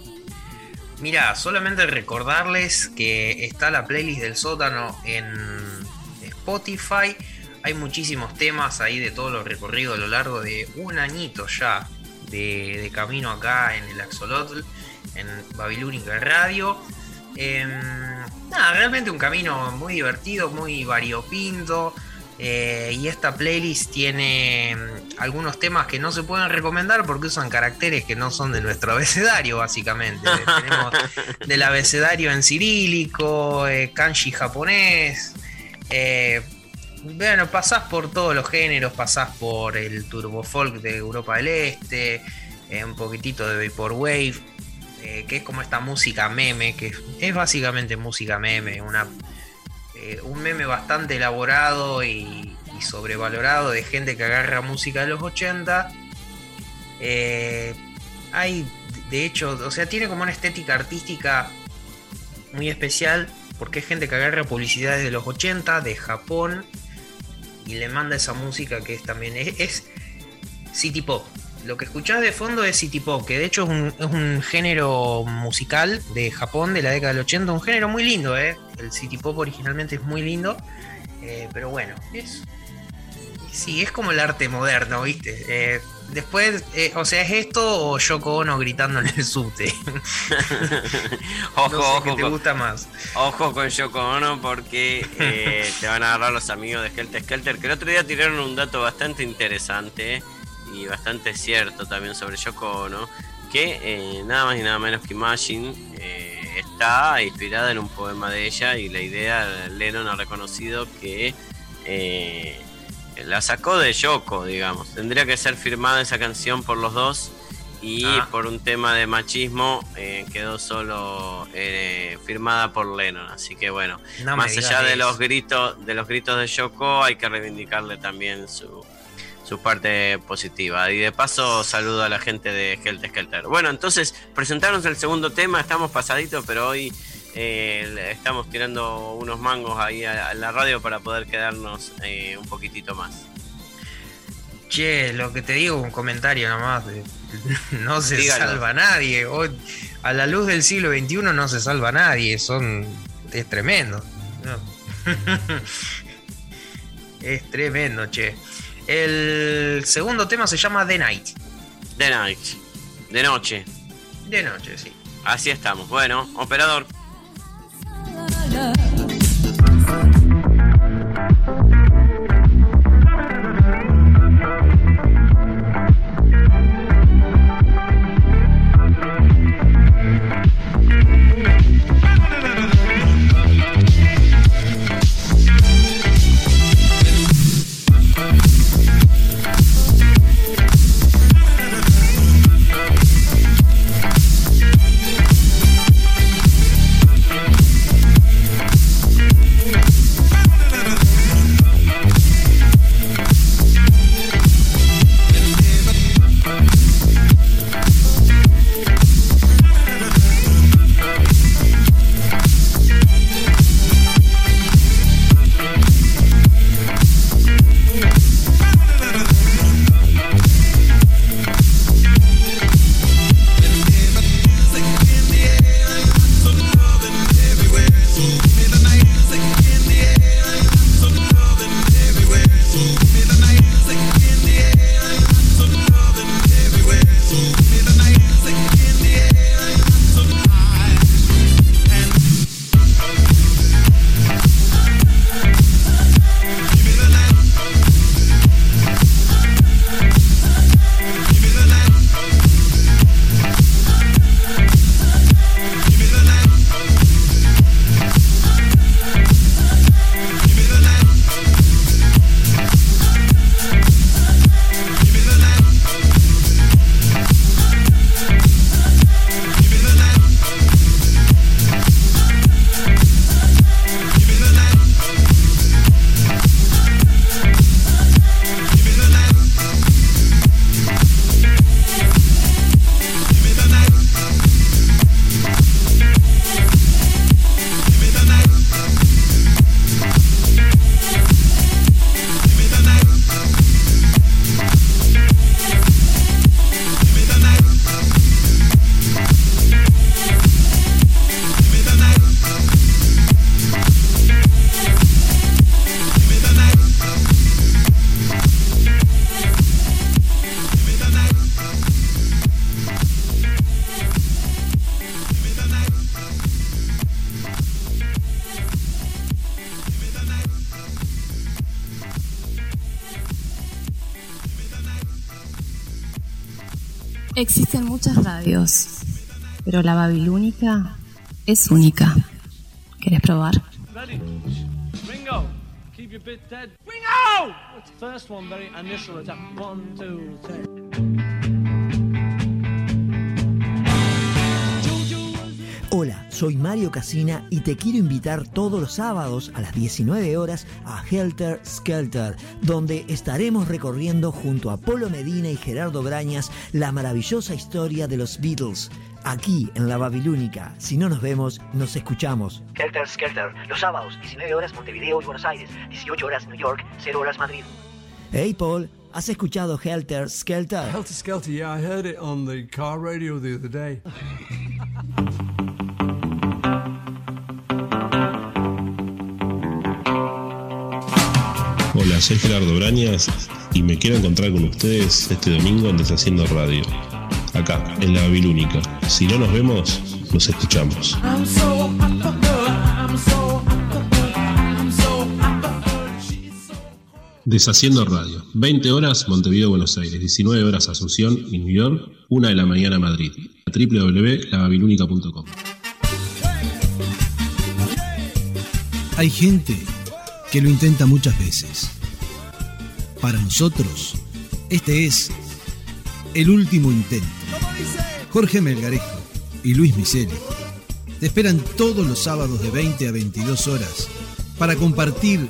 [SPEAKER 33] Mira, solamente recordarles que está la playlist del sótano en Spotify. Hay muchísimos temas ahí de todo lo recorrido a lo largo de un añito ya de, camino acá en el Axolotl, en Babilónica Radio. Em, nada, realmente un camino muy divertido, muy variopinto. eh, y esta playlist tiene mm, algunos temas que no se pueden recomendar porque usan caracteres que no son de nuestro abecedario, básicamente. Tenemos del abecedario en cirílico, eh, kanji japonés. eh, bueno, pasás por todos los géneros, pasás por el turbo folk de Europa del Este, eh, un poquitito de Vaporwave, eh, que es como esta música meme, que es básicamente música meme, una, eh, un meme bastante elaborado y, y sobrevalorado de gente que agarra música de los 80. Eh, hay, de hecho, o sea, tiene como una estética artística muy especial, porque es gente que agarra publicidades de los 80, de Japón, y le manda esa música que es también es, city pop. Lo que escuchás de fondo es city pop, que de hecho es un, es un género musical de Japón de la década del 80, un género muy lindo, ¿eh? El city pop originalmente es muy lindo, eh, pero bueno, es, sí, es como el arte moderno, ¿viste? Eh, después, eh, o sea, ¿es esto o Yoko Ono gritando en el subte?
[SPEAKER 6] Ojo,
[SPEAKER 33] No sé
[SPEAKER 6] ojo,
[SPEAKER 33] qué te
[SPEAKER 6] con-
[SPEAKER 33] gusta más.
[SPEAKER 6] Ojo con Yoko Ono porque eh, te van a agarrar los amigos de Helter Skelter, que el otro día tiraron un dato bastante interesante y bastante cierto también sobre Yoko Ono, que eh, nada más y nada menos que Imagine eh, está inspirada en un poema de ella y la idea Lennon ha reconocido que eh, la sacó de Yoko, digamos. Tendría que ser firmada esa canción por los dos y
[SPEAKER 33] Ah.
[SPEAKER 6] por un tema de machismo eh, quedó solo eh, firmada por Lennon. Así que bueno,
[SPEAKER 33] No
[SPEAKER 6] más allá de
[SPEAKER 33] eso.
[SPEAKER 6] los gritos de los gritos de Yoko, hay que reivindicarle también su, su parte positiva. Y de paso saludo a la gente de Helter Skelter. Bueno, entonces presentaros el segundo tema, estamos pasaditos, pero hoy eh, estamos tirando unos mangos ahí a, a la radio para poder quedarnos eh, un poquitito más.
[SPEAKER 33] Che, lo que te digo, un comentario nomás. de- no se
[SPEAKER 6] Dígalo.
[SPEAKER 33] salva nadie. Hoy, a la luz del siglo XXI no se salva nadie. Son. Es tremendo. No. es tremendo, che. El segundo tema se llama The Night.
[SPEAKER 6] The Night, de noche.
[SPEAKER 33] De noche, sí.
[SPEAKER 6] Así estamos. Bueno, operador.
[SPEAKER 17] Love.
[SPEAKER 34] Existen muchas radios, pero la babilónica es única. ¿Quieres probar?
[SPEAKER 30] Ready? Ringo, keep your bit dead. Ringo! First one, very initial attack. One, two, three.
[SPEAKER 35] Hola, soy Mario Casina y te quiero invitar todos los sábados a las 19 horas a Helter Skelter, donde estaremos recorriendo junto a Polo Medina y Gerardo Brañas la maravillosa historia de los Beatles. Aquí en la Babilónica. Si no nos vemos, nos escuchamos.
[SPEAKER 36] Helter Skelter, los sábados, 19 horas Montevideo y Buenos Aires, 18 horas New York, 0 horas Madrid.
[SPEAKER 35] Hey Paul, ¿has escuchado Helter Skelter?
[SPEAKER 37] Helter Skelter, yeah, I heard it on the car radio the other day.
[SPEAKER 23] Hola, soy Gerardo Brañas y me quiero encontrar con ustedes este domingo en Deshaciendo Radio. Acá, en la Babilónica. Si no nos vemos, nos escuchamos. Deshaciendo Radio. 20 horas Montevideo, Buenos Aires. 19 horas Asunción y New York. 1 de la mañana Madrid. www.lababilónica.com
[SPEAKER 38] Hay gente que lo intenta muchas veces. Para nosotros, este es el último intento. Jorge Melgarejo y Luis Miseli te esperan todos los sábados de 20 a 22 horas para compartir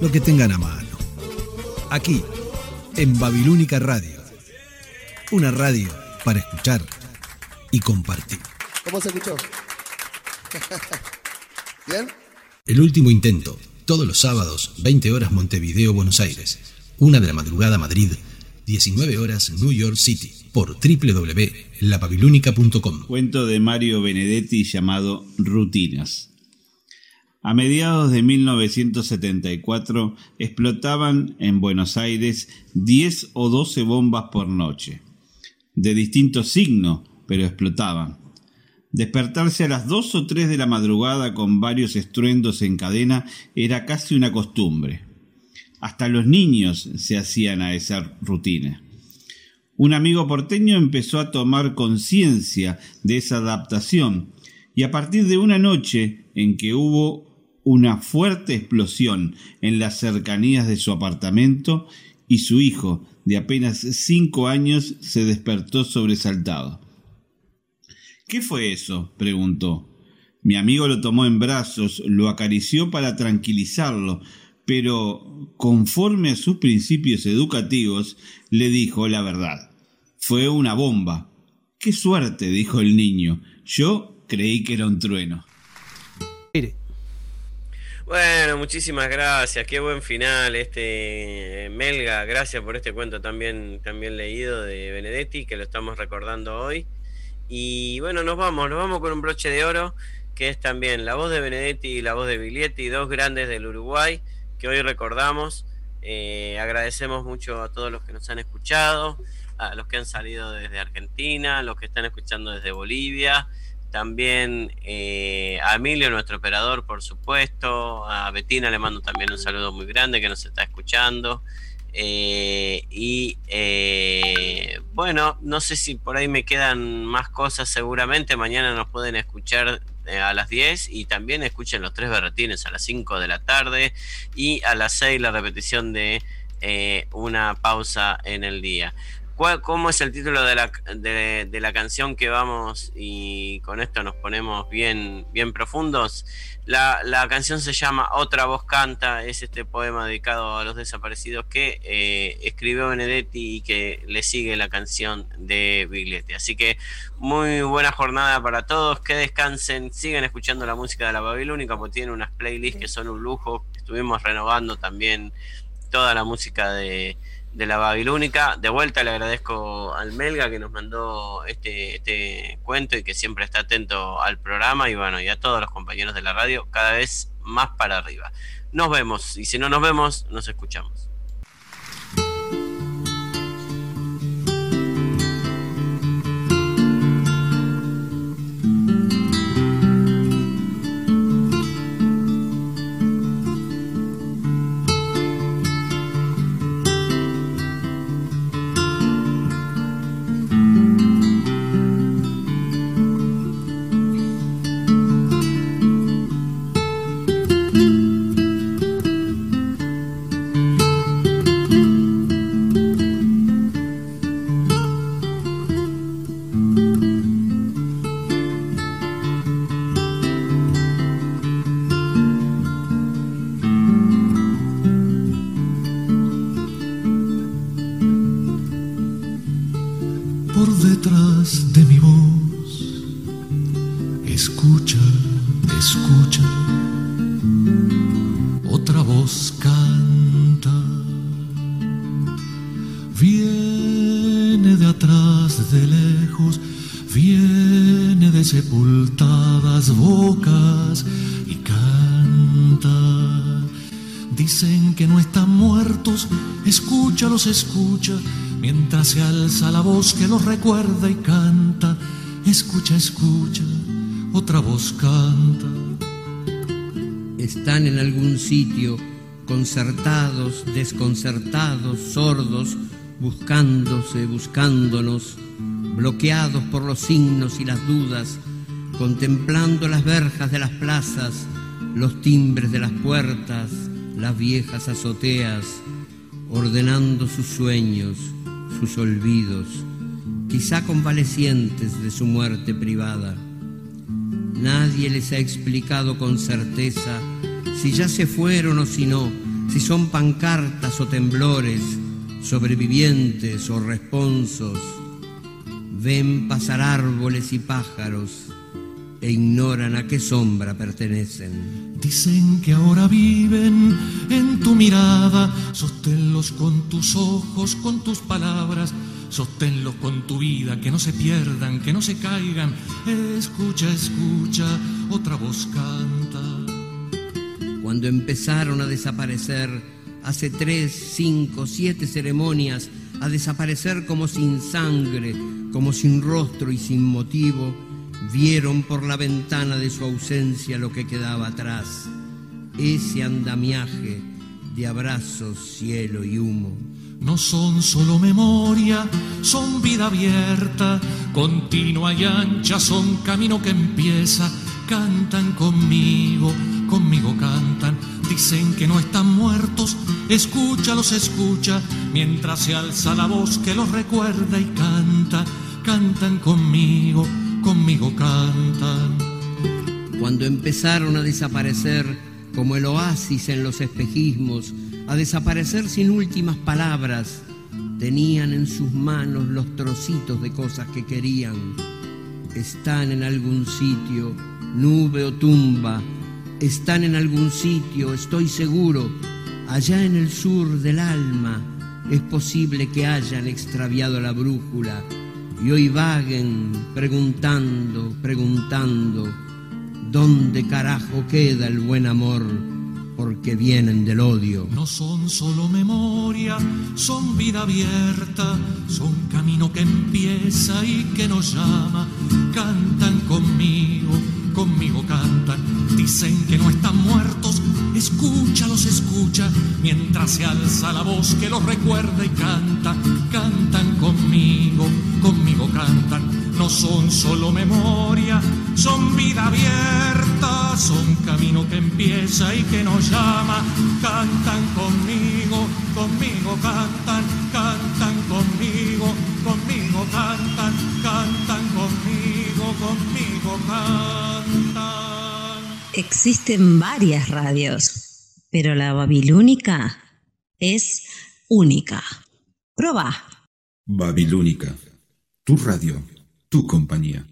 [SPEAKER 38] lo que tengan a mano. Aquí, en Babilónica Radio. Una radio para escuchar y compartir.
[SPEAKER 39] ¿Cómo se escuchó? ¿Bien?
[SPEAKER 38] El último intento, todos los sábados, 20 horas Montevideo, Buenos Aires, 1 de la madrugada Madrid, 19 horas New York City, por www.lababilónica.com.
[SPEAKER 22] Cuento de Mario Benedetti llamado Rutinas. A mediados de 1974 explotaban en Buenos Aires 10 o 12 bombas por noche, de distinto signo, pero explotaban. Despertarse a las 2 o 3 de la madrugada con varios estruendos en cadena era casi una costumbre. Hasta los niños se hacían a esa rutina. Un amigo porteño empezó a tomar conciencia de esa adaptación y a partir de una noche en que hubo una fuerte explosión en las cercanías de su apartamento y su hijo de apenas cinco años se despertó sobresaltado. ¿Qué fue eso? preguntó. Mi amigo lo tomó en brazos, lo acarició para tranquilizarlo, pero conforme a sus principios educativos, le dijo la verdad. Fue una bomba. Qué suerte, dijo el niño. Yo creí que era un trueno.
[SPEAKER 6] Bueno, muchísimas gracias, qué buen final este Melga, gracias por este cuento también, también leído de Benedetti, que lo estamos recordando hoy. Y bueno, nos vamos, nos vamos con un broche de oro, que es también la voz de Benedetti y la voz de Biglietti, dos grandes del Uruguay, que hoy recordamos. Eh, agradecemos mucho a todos los que nos han escuchado, a los que han salido desde Argentina, a los que están escuchando desde Bolivia, también eh, a Emilio, nuestro operador, por supuesto, a Betina le mando también un saludo muy grande que nos está escuchando. Eh, y eh, bueno, no sé si por ahí me quedan más cosas seguramente. Mañana nos pueden escuchar eh, a las 10 y también escuchen los tres berretines a las 5 de la tarde y a las 6 la repetición de eh, una pausa en el día. ¿Cuál- ¿Cómo es el título de la, de, de la canción que vamos y con esto nos ponemos bien, bien profundos? La, la canción se llama Otra voz canta, es este poema dedicado a los desaparecidos que eh, escribió Benedetti y que le sigue la canción de Biglietti. Así que muy buena jornada para todos, que descansen, sigan escuchando la música de la Babilónica porque tienen unas playlists que son un lujo. Estuvimos renovando también toda la música de, de la Babilónica. De vuelta le agradezco al Melga que nos mandó este, este cuento y que siempre está atento al programa y bueno, y a todos los compañeros de la radio, cada vez más para arriba. Nos vemos y si no nos vemos, nos escuchamos.
[SPEAKER 40] Mientras se alza la voz que los recuerda y canta. Escucha, escucha, otra voz canta.
[SPEAKER 5] Están en algún sitio, concertados, desconcertados, sordos, buscándose, buscándonos, bloqueados por los signos y las dudas, contemplando las verjas de las plazas, los timbres de las puertas, las viejas azoteas, ordenando sus sueños, sus olvidos, quizá convalecientes de su muerte privada. Nadie les ha explicado con certeza si ya se fueron o si no, si son pancartas o temblores, sobrevivientes o responsos. Ven pasar árboles y pájaros e ignoran a qué sombra pertenecen.
[SPEAKER 40] Dicen que ahora viven en tu mirada, sosténlos con tus ojos, con tus palabras, sosténlos con tu vida, que no se pierdan, que no se caigan. Escucha, escucha, otra voz canta.
[SPEAKER 5] Cuando empezaron a desaparecer, hace tres, cinco, siete ceremonias, a desaparecer como sin sangre, como sin rostro y sin motivo, vieron por la ventana de su ausencia lo que quedaba atrás, ese andamiaje de abrazos, cielo y humo.
[SPEAKER 40] No son solo memoria, son vida abierta, continua y ancha, son camino que empieza. Cantan conmigo, conmigo cantan. Dicen que no están muertos, escúchalos, escucha, mientras se alza la voz que los recuerda y canta. Cantan conmigo, conmigo cantan.
[SPEAKER 5] Cuando empezaron a desaparecer como el oasis en los espejismos, a desaparecer sin últimas palabras, tenían en sus manos los trocitos de cosas que querían. Están en algún sitio, nube o tumba, están en algún sitio, estoy seguro, allá en el sur del alma, es posible que hayan extraviado la brújula y hoy vaguen preguntando, preguntando, ¿dónde carajo queda el buen amor? Porque vienen del odio.
[SPEAKER 40] No son solo memoria, son vida abierta, son camino que empieza y que nos llama. Cantan conmigo, conmigo cantan. Dicen que no están muertos, escúchalos, escucha, mientras se alza la voz que los recuerda y canta. Cantan conmigo, conmigo cantan. No son solo memoria, son vida abierta, son camino que empieza y que nos llama. Cantan conmigo, conmigo cantan, cantan conmigo, conmigo cantan, cantan conmigo, conmigo cantan.
[SPEAKER 28] Existen varias radios, pero la babilónica es única. Proba.
[SPEAKER 3] Babilónica, tu radio, tu compañía.